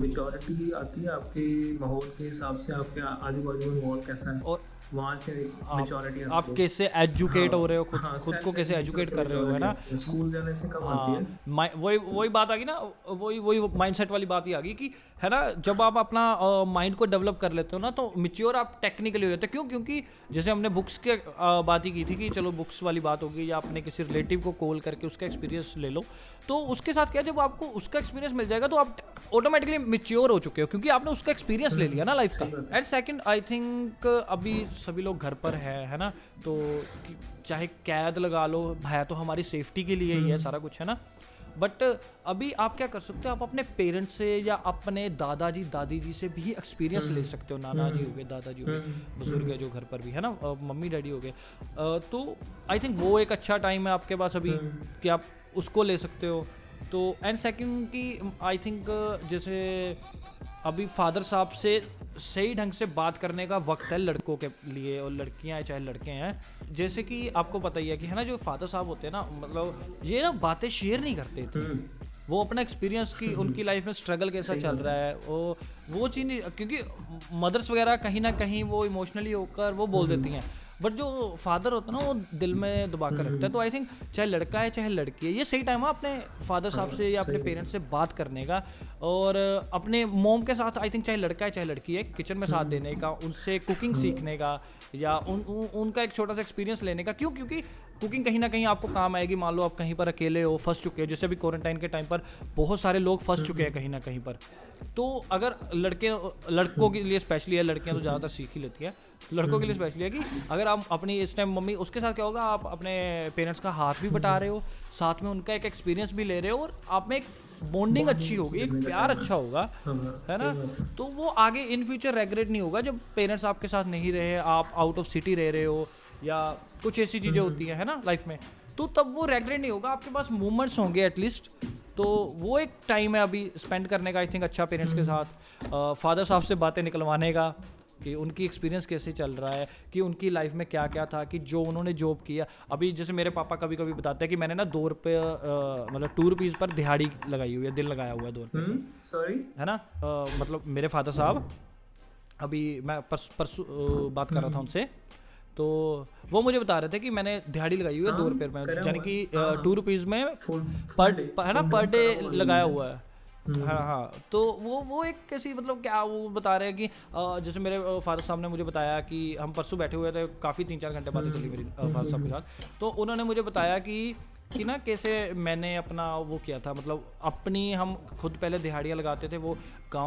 S2: मेच्योरिटी आती है आपके माहौल के हिसाब से आपके आजू बाजू में माहौल कैसा है?
S1: और
S2: वहाँ से मेच्योरिटी
S1: आप कैसे एजुकेट हाँ, हो रहे हो? खुद
S2: हाँ,
S1: खुद को कैसे एजुकेट कर रहे हो है ना?
S2: स्कूल जाने से कब आती
S1: हाँ।
S2: है।
S1: वही वही बात आ गई ना वही वही माइंडसेट वाली बात ही आ गई कि है ना? जब आप अपना माइंड को डेवलप कर लेते हो ना तो मिच्योर आप टेक्निकली हो जाते हो। क्यों? क्योंकि जैसे हमने बुक्स के बात ही की थी कि चलो बुक्स वाली बात होगी या अपने किसी रिलेटिव को कॉल करके उसका एक्सपीरियंस ले लो। तो उसके साथ क्या जब आपको उसका एक्सपीरियंस मिल जाएगा तो आप ऑटोमेटिकली मिच्योर हो चुके हो क्योंकि आपने उसका एक्सपीरियंस ले लिया ना लाइफ का। एंड सेकंड आई थिंक अभी सभी लोग घर पर है है ना? तो चाहे कैद लगा लो है तो हमारी सेफ्टी के लिए ही है सारा कुछ है ना? बट अभी आप क्या कर सकते हो? आप अपने पेरेंट्स से या अपने दादाजी दादी जी से भी एक्सपीरियंस ले सकते हो। नाना जी हो गए दादाजी हो गए बुज़ुर्ग है जो घर पर भी है ना? मम्मी डैडी हो गए। तो आई थिंक वो एक अच्छा टाइम है आपके पास अभी कि आप उसको ले सकते हो। तो एंड सेकंड की आई थिंक जैसे अभी फादर साहब से सही ढंग से बात करने का वक्त है लड़कों के लिए और लड़कियाँ चाहे लड़के हैं जैसे कि आपको पता ही है कि, है ना, जो फादर साहब होते हैं ना मतलब ये ना बातें शेयर नहीं करते थे। वो अपना एक्सपीरियंस की उनकी लाइफ में स्ट्रगल कैसा चल रहा है वो वो चीज़ क्योंकि मदर्स वगैरह कहीं ना कहीं वो इमोशनली होकर वो बोल। देती हैं बट जो फादर होता है ना वो दिल में दबा कर रखता है तो आई थिंक चाहे लड़का है चाहे लड़की है ये सही टाइम है अपने फादर साहब से या अपने पेरेंट्स से बात करने का और अपने मोम के साथ आई थिंक चाहे लड़का है चाहे लड़की है किचन में साथ हम्म। देने का उनसे कुकिंग हम्म। सीखने का या उन, उन उनका एक छोटा सा एक्सपीरियंस लेने का क्यों क्योंकि कुकिंग कहीं ना कहीं आपको काम आएगी। मान लो आप कहीं पर अकेले हो फंस चुके हो जैसे अभी क्वारंटाइन के टाइम पर बहुत सारे लोग फंस चुके हैं कहीं ना कहीं पर। तो अगर लड़के लड़कों के लिए स्पेशली है लड़कियाँ तो ज़्यादातर सीख ही लेती है। लड़कों के लिए स्पेशली है कि अगर आप अपनी इस टाइम मम्मी उसके साथ क्या होगा आप अपने पेरेंट्स का हाथ भी बटा रहे हो साथ में उनका एक एक्सपीरियंस भी ले रहे हो और आप में एक बॉन्डिंग अच्छी होगी एक प्यार अच्छा होगा हाँ, ना? तो वो आगे इन फ्यूचर रेगरेट नहीं होगा जब पेरेंट्स आपके साथ नहीं रहे आप आउट ऑफ़ सिटी रह रहे हो या कुछ ऐसी चीज़ें हम्म। होती हैं है ना लाइफ में। तो तब वो रेगरेट नहीं होगा आपके पास मोमेंट्स होंगे एटलीस्ट तो वो एक टाइम है अभी स्पेंड करने का आई थिंक अच्छा पेरेंट्स के हम्म। साथ। फादर साहब से बातें निकलवाने का कि उनकी एक्सपीरियंस कैसे चल रहा है कि उनकी लाइफ में क्या क्या था कि जो उन्होंने जॉब किया। अभी जैसे मेरे पापा कभी कभी बताते हैं कि मैंने ना दो रुपये मतलब टू रुपीज़ पर दिहाड़ी लगाई हुई है दिल लगाया हुआ है दो रुपये
S2: सॉरी
S1: हम्म, है ना? आ, मतलब मेरे फादर साहब अभी मैं परसों परसों बात कर रहा था हम्म। उनसे। तो वो मुझे बता रहे थे कि मैंने दिहाड़ी लगाई हुई है दो हाँ, रुपये में यानी कि टू रुपीज़ में पर है ना पर डे लगाया हुआ है। हम्म। हाँ हाँ। तो वो वो एक कैसी मतलब क्या वो बता रहे हैं कि जैसे मेरे फादर साहब ने मुझे बताया कि हम परसों बैठे हुए थे काफ़ी तीन चार घंटे बातें चली मेरी फादर साहब के साथ। तो उन्होंने मुझे बताया कि कि ना कैसे मैंने अपना वो किया था। मतलब अपनी हम खुद पहले दिहाड़ियाँ लगाते थे वो का,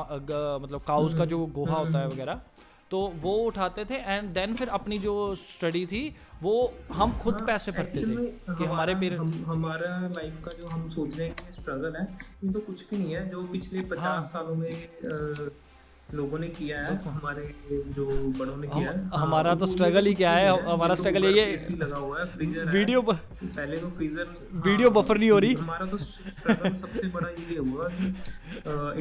S1: मतलब काउस का जो गोहा होता है वगैरह। तो वो उठाते थे एंड देन फिर अपनी जो स्टडी थी वो हम खुद हाँ, पैसे भरते थे कि हमारे पेरेंट्स
S2: हम, हमारा लाइफ का जो हम सोच रहे हैं स्ट्रगल है ये तो कुछ भी नहीं है जो पिछले पचास हाँ, सालों में आ, लोगों ने किया है हमारे जो बड़ों ने किया है
S1: हमारा तो स्ट्रगल ही क्या है? हमारा स्ट्रगल ये
S2: एसी लगा हुआ है फ्रीजर
S1: वीडियो
S2: पहले तो फ्रीजर
S1: वीडियो बफर नहीं हो रही।
S2: हमारा तो स्ट्रगल सबसे बड़ा ये हुआ कि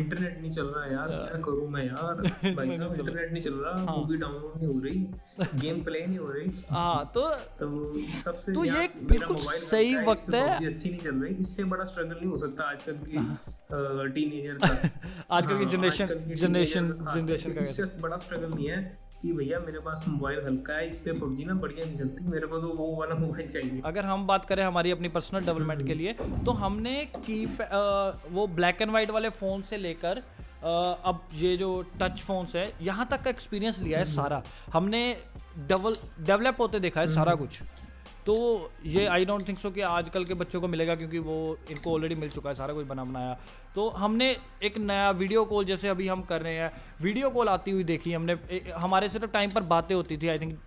S2: इंटरनेट नहीं चल रहा यार क्या करूँ मैं यार? भाई साहब इंटरनेट नहीं चल रहा मूवी हाँ। डाउनलोड नहीं हो रही गेम प्ले नहीं हो रही।
S1: हाँ तो
S2: तो सबसे
S1: तो ये बिल्कुल सही वक्त है।
S2: अच्छी नहीं चल रही इससे बड़ा स्ट्रगल नहीं हो सकता आजकल की टीनेजर का।
S1: आजकल की जनरेशन जनरेशन जनरेशन का
S2: इससे बड़ा स्ट्रगल नहीं है कि भैया मेरे पास मोबाइल हल्का है इस पे पबजी ना बढ़िया नहीं चलती मेरे को तो वो वाला मोबाइल चाहिए।
S1: अगर हम बात करें हमारी अपनी पर्सनल डेवलपमेंट के लिए तो हमने की वो ब्लैक एंड वाइट वाले फ़ोन से लेकर अब ये जो टच फोन्स है यहाँ तक का एक्सपीरियंस लिया है सारा। हमने डबल डेवलप होते देखा है सारा कुछ। तो ये आई डोंट थिंक सो कि आजकल के बच्चों को मिलेगा क्योंकि वो इनको ऑलरेडी मिल चुका है सारा कुछ बना बनाया। तो हमने एक नया वीडियो कॉल जैसे अभी हम कर रहे हैं वीडियो कॉल आती हुई देखी हमने। हमारे से तो टाइम पर बातें होती थी आई थिंक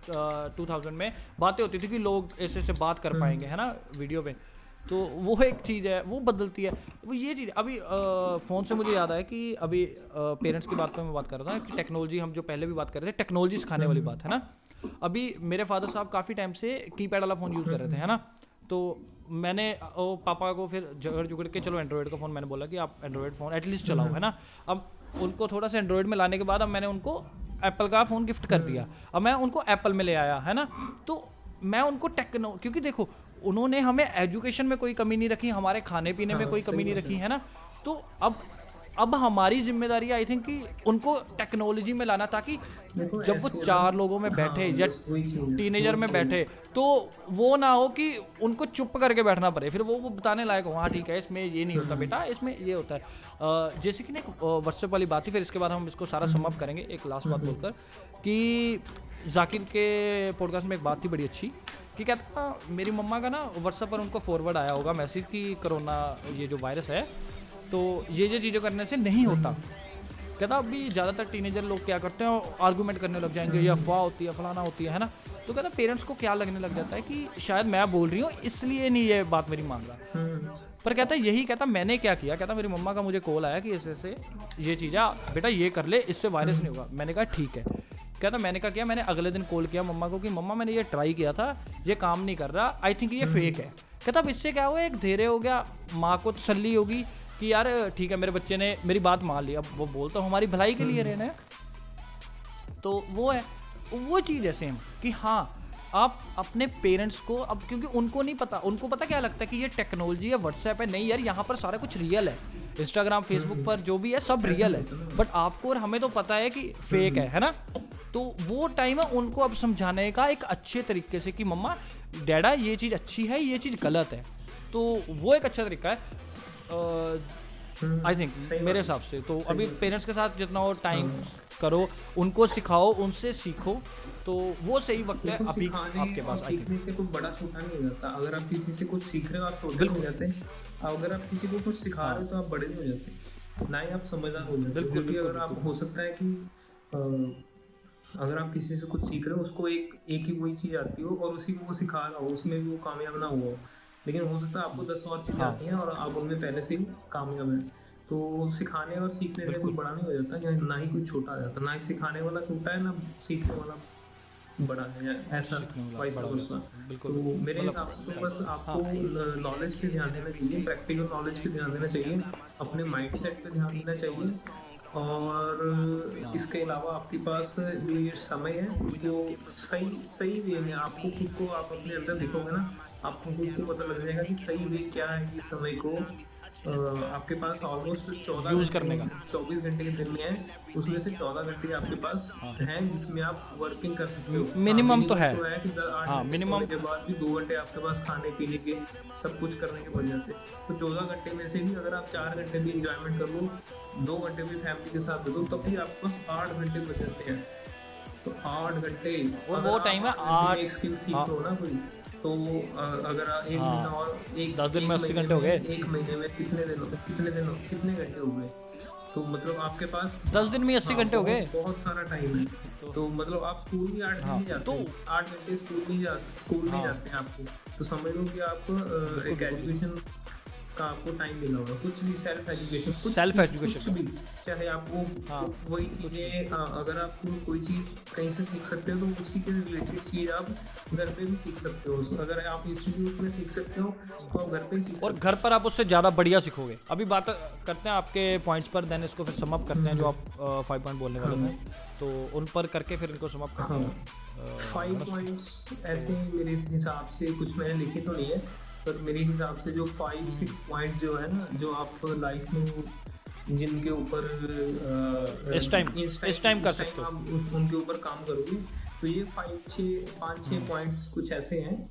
S1: टू थाउज़ेंड में बातें होती थी कि लोग ऐसे ऐसे बात कर पाएँगे है ना वीडियो पे। तो वो एक चीज़ है वो बदलती है। वो ये चीज़ अभी फ़ोन से मुझे याद आया कि अभी पेरेंट्स की बात पर मैं बात कर रहा था कि टेक्नोलॉजी हम जो पहले भी बात कर रहे थे टेक्नोलॉजी सिखाने वाली बात है ना? अभी मेरे फादर साहब काफ़ी टाइम से की पैड वाला फ़ोन यूज़ कर रहे थे है ना? तो मैंने ओ, पापा को फिर झगड़ झुगड़ के चलो एंड्रॉयड का फ़ोन मैंने बोला कि आप एंड्रॉयड फ़ोन एटलीस्ट चलाओ है ना? अब उनको थोड़ा सा एंड्रॉयड में लाने के बाद अब मैंने उनको एप्पल का फ़ोन गिफ्ट कर दिया। अब मैं उनको एप्पल में ले आया है ना? तो मैं उनको टेक्नो क्योंकि देखो उन्होंने हमें एजुकेशन में कोई कमी नहीं रखी हमारे खाने पीने में हाँ, कोई कमी नहीं रखी है ना? तो अब अब हमारी ज़िम्मेदारी आई थिंक कि उनको टेक्नोलॉजी में लाना ताकि जब वो चार लोगों में बैठे हाँ, या टीनेजर में बैठे तो वो ना हो कि उनको चुप करके बैठना पड़े। फिर वो वो बताने लायक हो हाँ ठीक है इसमें ये नहीं होता बेटा इसमें ये होता है। जैसे कि ना व्हाट्सएप वाली बात थी फिर इसके बाद हम इसको सारा समाप्त करेंगे। एक लास्ट बात बोलकर कि जाकिर के पॉडकास्ट में एक बात थी बड़ी अच्छी कि कहता मेरी मम्मा का ना व्हाट्सएप पर उनको फॉरवर्ड आया होगा मैसेज कि कोरोना ये जो वायरस है तो ये ये चीज़ें करने से नहीं होता। कहता अभी ज़्यादातर टीनेजर लोग क्या करते हैं आर्गूमेंट करने लग जाएँगे या अफवाह होती है फलाना होती है ना? तो कहता पेरेंट्स को क्या लगने लग जाता है कि शायद मैं बोल रही हूँ इसलिए नहीं ये बात मेरी मान रहा।
S2: हम्म,
S1: पर कहता यही कहता मैंने क्या किया? कहता मेरी मम्मा का मुझे कॉल आया कि ऐसे ऐसे ये चीज़ है बेटा ये कर ले इससे वायरस नहीं होगा। मैंने कहा ठीक है। कहता मैंने कहा किया मैंने अगले दिन कॉल किया मम्मा को कि मम्मा मैंने ये ट्राई किया था ये काम नहीं कर रहा आई थिंक ये फेक है। कहता अब इससे क्या हुआ एक धैर्य हो गया माँ को तसली होगी कि यार ठीक है मेरे बच्चे ने मेरी बात मान ली अब वो बोलता हूँ हमारी भलाई के लिए रहना है। तो वो है वो चीज़ है सेम कि हाँ आप अपने पेरेंट्स को अब क्योंकि उनको नहीं पता उनको पता क्या लगता है कि ये टेक्नोलॉजी है व्हाट्सएप है नहीं यार यहाँ पर सारा कुछ रियल है। इंस्टाग्राम फेसबुक पर जो भी है सब रियल है। बट आपको और हमें तो पता है कि फेक है है ना? तो वो टाइम है उनको अब समझाने का एक अच्छे तरीके से कि मम्मा डैडा ये चीज़ अच्छी है ये चीज़ गलत है। तो वो एक अच्छा तरीका है। आई थिंक मेरे हिसाब से तो अभी पेरेंट्स के साथ जितना हो। टाइम करो उनको सिखाओ उनसे सीखो तो वो सही वक्त है अभी आपके पास
S2: सीखने से कुछ बड़ा छोटा नहीं हो जाता। अगर आप किसी से कुछ सीख रहे हो आप छोटे हो जाते हैं। अगर आप किसी को कुछ सिखा रहे हो तो आप बड़े नहीं हो जाते। ना ही आप समझदार हो जाते।
S1: बिल्कुल, बिल्कुल,
S2: अगर आप हो सकता है कि अगर आप किसी से कुछ सीख रहे हो उसको एक एक ही वही चीज़ आती हो और उसी को वो सिखा रहा हो उसमें भी वो कामयाब ना हुआ हो। लेकिन हो सकता है आपको दस और चीज़ें
S1: हाँ।
S2: आती हैं और आप उनमें पहले से ही कामयाब हैं तो सिखाने और सीखने में कोई बड़ा नहीं हो जाता या ना ही कोई छोटा आ जाता। ना ही सिखाने वाला छोटा है ना सीखने वाला बड़ा है ऐसा वाइस वर्सा।
S1: बिल्कुल,
S2: तो मेरे
S1: मतलब-
S2: हिसाब से तो बस आपको नॉलेज पे ध्यान देना चाहिए प्रैक्टिकल नॉलेज पे ध्यान देना चाहिए अपने माइंड सेट पे ध्यान देना चाहिए। और इसके अलावा आपके पास जो ये समय है उसको सही सही वे में आपको खुद को आप अपने अंदर देखोगे ना, आपको खुद को पता लग जाएगा कि सही वे क्या है ये समय को। आपके पास ऑलमोस्ट चौदह
S1: Use करने का।
S2: चौबीस घंटे के दिन में है उसमें से चौदह घंटे आपके पास हैं जिसमें आप वर्किंग कर सकते हो
S1: Minimum
S2: हाँ,
S1: तो है।
S2: आठ
S1: हाँ,
S2: के बाद भी दो घंटे आपके पास खाने पीने के सब कुछ करने के बच जाते तो चौदह घंटे में से भी अगर आप चार घंटे भी इंजॉयमेंट कर लो दो घंटे भी फैमिली के साथ दे दो तब भी आपके पास आठ घंटे बच जाते हैं तो आठ घंटे
S1: वो time है आठ-
S2: स्किल सीख
S1: हाँ।
S2: लो ना कोई तो अगर एक
S1: हाँ।
S2: दिन और एक
S1: दस दिन में
S2: अस्सी
S1: घंटे हो गए।
S2: एक महीने में कितने दिन कितने दिन कितने घंटे हो गए तो मतलब आपके पास
S1: दस दिन में अस्सी
S2: हाँ,
S1: घंटे हो गए
S2: बहुत- सारा टाइम है तो मतलब आप स्कूल भी आठ
S1: हाँ,
S2: घंटे जाते
S1: तो-
S2: हैं आठ घंटे स्कूल जाते स्कूल नहीं
S1: हाँ।
S2: जाते हैं आपको तो समझ लो कि आप एक एजुकेशन का आपको टाइम मिला होगा। कुछ भी सेल्फ एजुकेशन कुछ भी-
S1: education
S2: कुछ भी चाहे आपको
S1: हाँ,
S2: वही चीज़ें अगर आप कोई चीज़ कहीं से सीख सकते हो तो उसी के रिलेटेड चीज़ आप घर पे भी सीख सकते हो। अगर आप इंस्टीट्यूट में सीख सकते हो तो आप घर पे ही सीख
S1: और घर पर आप उससे ज़्यादा बढ़िया सीखोगे। अभी बात करते हैं आपके पॉइंट्स पर देन इसको फिर समअप करते हैं जो आप फाइव पॉइंट बोलने वाले हैं। तो उन पर करके फिर इनको समअप करते
S2: हाँ।
S1: हैं।
S2: फाइव पॉइंट्स ऐसे मेरे हिसाब से कुछ मैंने लिखे तो नहीं है। पर मेरे हिसाब से जो फाइव सिक्स पॉइंट्स जो है ना जो आप लाइफ में जिनके ऊपर
S1: इस time- इस time कर सकते हो।
S2: आप उस- उनके ऊपर काम करोगे। तो ये फाइव छः पाँच
S1: हम्म।
S2: छः पॉइंट्स कुछ ऐसे हैं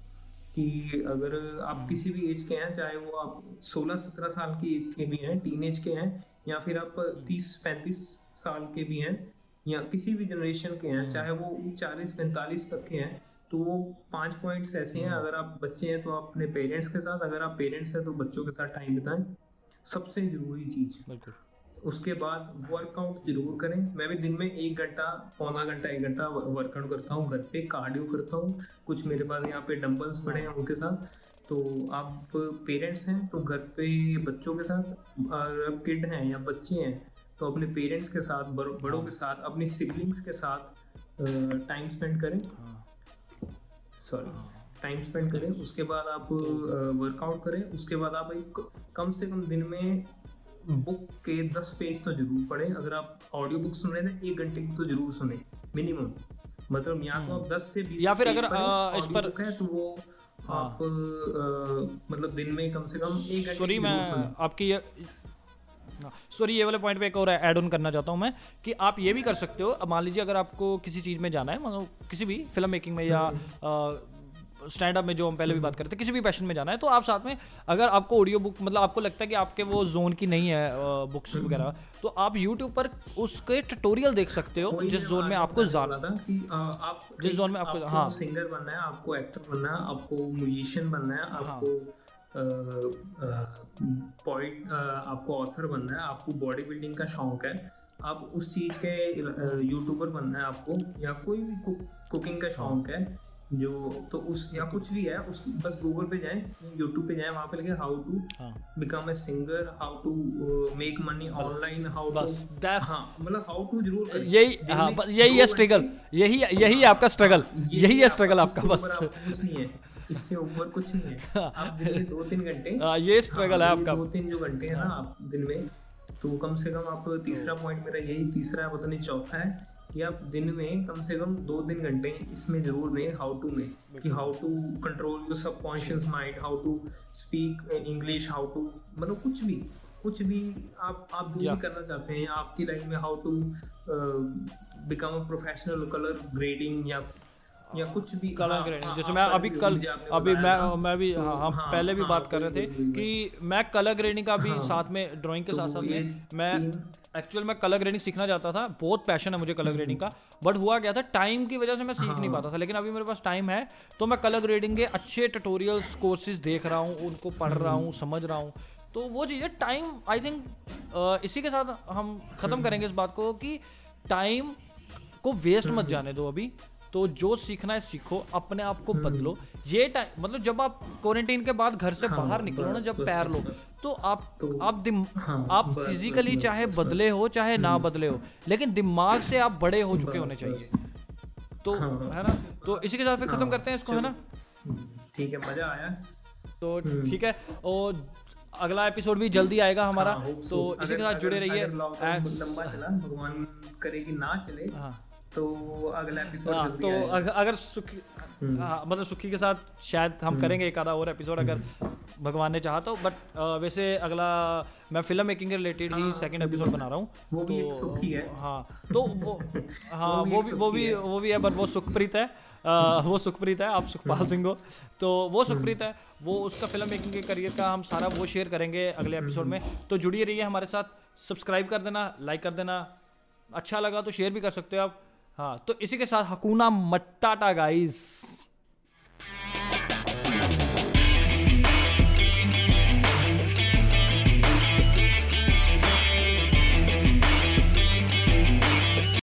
S2: कि अगर आप किसी भी एज के हैं चाहे वो आप 16 17 साल की एज के भी हैं टीन एज के हैं या फिर आप 30 35 साल के भी हैं या किसी भी जनरेशन के हैं चाहे वो 40 45 तक के हैं तो वो पाँच पॉइंट्स ऐसे हैं अगर आप बच्चे हैं तो आप अपने पेरेंट्स के साथ अगर आप पेरेंट्स हैं तो बच्चों के साथ टाइम बिताएँ। सबसे ज़रूरी चीज़।
S1: बिल्कुल।
S2: उसके बाद वर्कआउट ज़रूर करें। मैं भी दिन में एक घंटा पौना घंटा एक घंटा वर्कआउट करता हूँ घर पे कार्डियो करता हूँ। कुछ मेरे पास यहाँ पे डंबल्स पड़े हैं उनके साथ। तो आप पेरेंट्स हैं तो घर पे बच्चों के साथ अगर आप किड हैं या बच्चे हैं तो अपने पेरेंट्स के साथ बड़- बड़ों के साथ अपनी सिबलिंग्स के साथ टाइम स्पेंड करें।
S1: हाँ।
S2: सॉरी टाइम स्पेंड करें उसके बाद आप वर्कआउट करें उसके बाद आप एक कम से कम दिन में बुक के दस पेज तो ज़रूर पढ़ें। अगर आप ऑडियो बुक सुन रहे हैं तो एक घंटे की तो ज़रूर सुने मिनिमम मतलब या तो आप दस से बीस
S1: या फिर अगर, आ, इस पर-
S2: है तो वो
S1: हाँ।
S2: आप अ, मतलब दिन में कम से कम एक घंटे
S1: सॉरी मैं आपकी सॉरी ये वाले पॉइंट पे एक और ऐड ऑन करना चाहता हूँ मैं कि आप ये भी कर सकते हो। अब मान लीजिए अगर आपको किसी चीज़ में जाना है मतलब किसी भी फ़िल्म मेकिंग में या स्टैंड अप में जो हम पहले भी बात करते थे किसी भी पैशन में जाना है तो आप साथ में अगर आपको ऑडियो बुक मतलब आपको लगता है कि आपके वो जोन की नहीं है बुक्स वगैरह तो आप यूट्यूब पर उसके ट्यूटोरियल देख सकते हो जिस जोन में आपको ज़्यादा
S2: था कि आप
S1: जिस जोन में आपको- हाँ।
S2: सिंगर बनना है आपको एक्टर बनना है आपको म्यूजिशियन बनना है
S1: हाँ।
S2: आपको पॉइंट आपको ऑथर बनना है आपको बॉडी बिल्डिंग का शौक है आप उस चीज़ के यूट्यूबर बनना है आपको या कोई भी कुकिंग का शौक है जो तो उस या कुछ भी है उस बस गूगल पे जाएँ यूट्यूब पे जाएँ वहाँ पे लिखे how to become a singer how to make money online how
S1: बस।
S2: हाँ मतलब हाउ टू ज़रूर
S1: यही हाँ यही है स्ट्रगल यही यही आपका स्ट्रगल
S2: हाँ,
S1: यही है स्ट्रगल आपका बस।
S2: कुछ नहीं है। इससे ऊपर कुछ नहीं है। आप दिन में दो तीन घंटे
S1: हाँ, ये स्ट्रगल है
S2: हाँ,
S1: आपका।
S2: दो तीन जो घंटे हैं ना आप दिन में तो कम से कम आप तीसरा पॉइंट मेरा यही तीसरा है पता नहीं चौथा है कि आप दिन में कम से कम दो तीन घंटे इसमें ज़रूर दें हाउ टू में कि how to control your subconscious mind how to speak English how to मतलब कुछ भी कुछ भी आप आप जो भी करना चाहते हैं आपकी लाइफ में how to become a professional colour grading या या कुछ भी
S1: कलर
S2: हाँ,
S1: ग्रेडिंग
S2: हाँ,
S1: जैसे मैं अभी कल अभी मैं। मैं भी
S2: तो
S1: हाँ हम
S2: हाँ,
S1: पहले भी
S2: हाँ,
S1: बात कर रहे थे। कि मैं कलर ग्रेडिंग का भी
S2: हाँ।
S1: साथ में ड्राइंग के साथ
S2: तो
S1: साथ
S2: ये
S1: में मैं एक्चुअल मैं कलर ग्रेडिंग सीखना चाहता था। बहुत पैशन है मुझे कलर ग्रेडिंग का। बट हुआ क्या था? टाइम की वजह से मैं सीख नहीं
S2: हाँ।
S1: पाता था। लेकिन अभी मेरे पास टाइम है तो मैं कलर ग्रेडिंग के अच्छे ट्यूटोरियल्स कोर्सेज देख रहा हूँ उनको पढ़ रहा हूँ समझ रहा हूँ। तो वो चीज़ टाइम आई थिंक इसी के साथ हम ख़त्म करेंगे इस बात को कि टाइम को वेस्ट मत जाने दो अभी। तो जो सीखना है सीखो अपने आप को बदलो। ये टाइम मतलब जब आप क्वारंटीन के बाद घर से
S2: हाँ,
S1: बाहर निकलो ना जब
S2: बस,
S1: पैर लो तो आप
S2: तो-
S1: आप दिम
S2: हाँ,
S1: आप फिजिकली चाहे
S2: बस,
S1: बदले हो चाहे ना बदले हो लेकिन दिमाग से आप बड़े हो चुके होने चाहिए। तो
S2: हाँ, हाँ।
S1: है ना? तो इसी के साथ फिर खत्म
S2: हाँ,
S1: करते हैं इसको है ना?
S2: हम्म, ठीक है मज़ा आया।
S1: तो
S2: हम्म।
S1: ठीक है और अगला एपिसोड भी जल्दी आएगा हमारा।
S2: हाँ,
S1: तो इसी के साथ जुड़े रहिए।
S2: भगवान करे कि ना चले।
S1: हाँ।
S2: तो अगला एपिसोड
S1: हाँ, तो अगर, सुखी
S2: हम्म।
S1: हाँ मतलब सुखी के साथ शायद हम करेंगे एक आधा और एपिसोड अगर भगवान ने चाहा तो बट वैसे अगला मैं फ़िल्म मेकिंग के रिलेटेड ही
S2: हाँ,
S1: सेकंड एपिसोड बना रहा हूँ
S2: वो भी
S1: तो,
S2: एक सुखी है।
S1: हाँ तो वो हाँ
S2: वो भी
S1: वो भी वो भी
S2: है।
S1: है बट वो सुखप्रीत है वो सुखप्रीत है आप सुखपाल सिंह हो तो वो सुखप्रीत है वो उसका फ़िल्म मेकिंग के करियर का हम सारा वो शेयर करेंगे अगले एपिसोड में तो जुड़िए रहिए हमारे साथ सब्सक्राइब कर देना लाइक कर देना अच्छा लगा तो शेयर भी कर सकते हो आप हाँ तो इसी के साथ हकूना मट्टाटा गाइस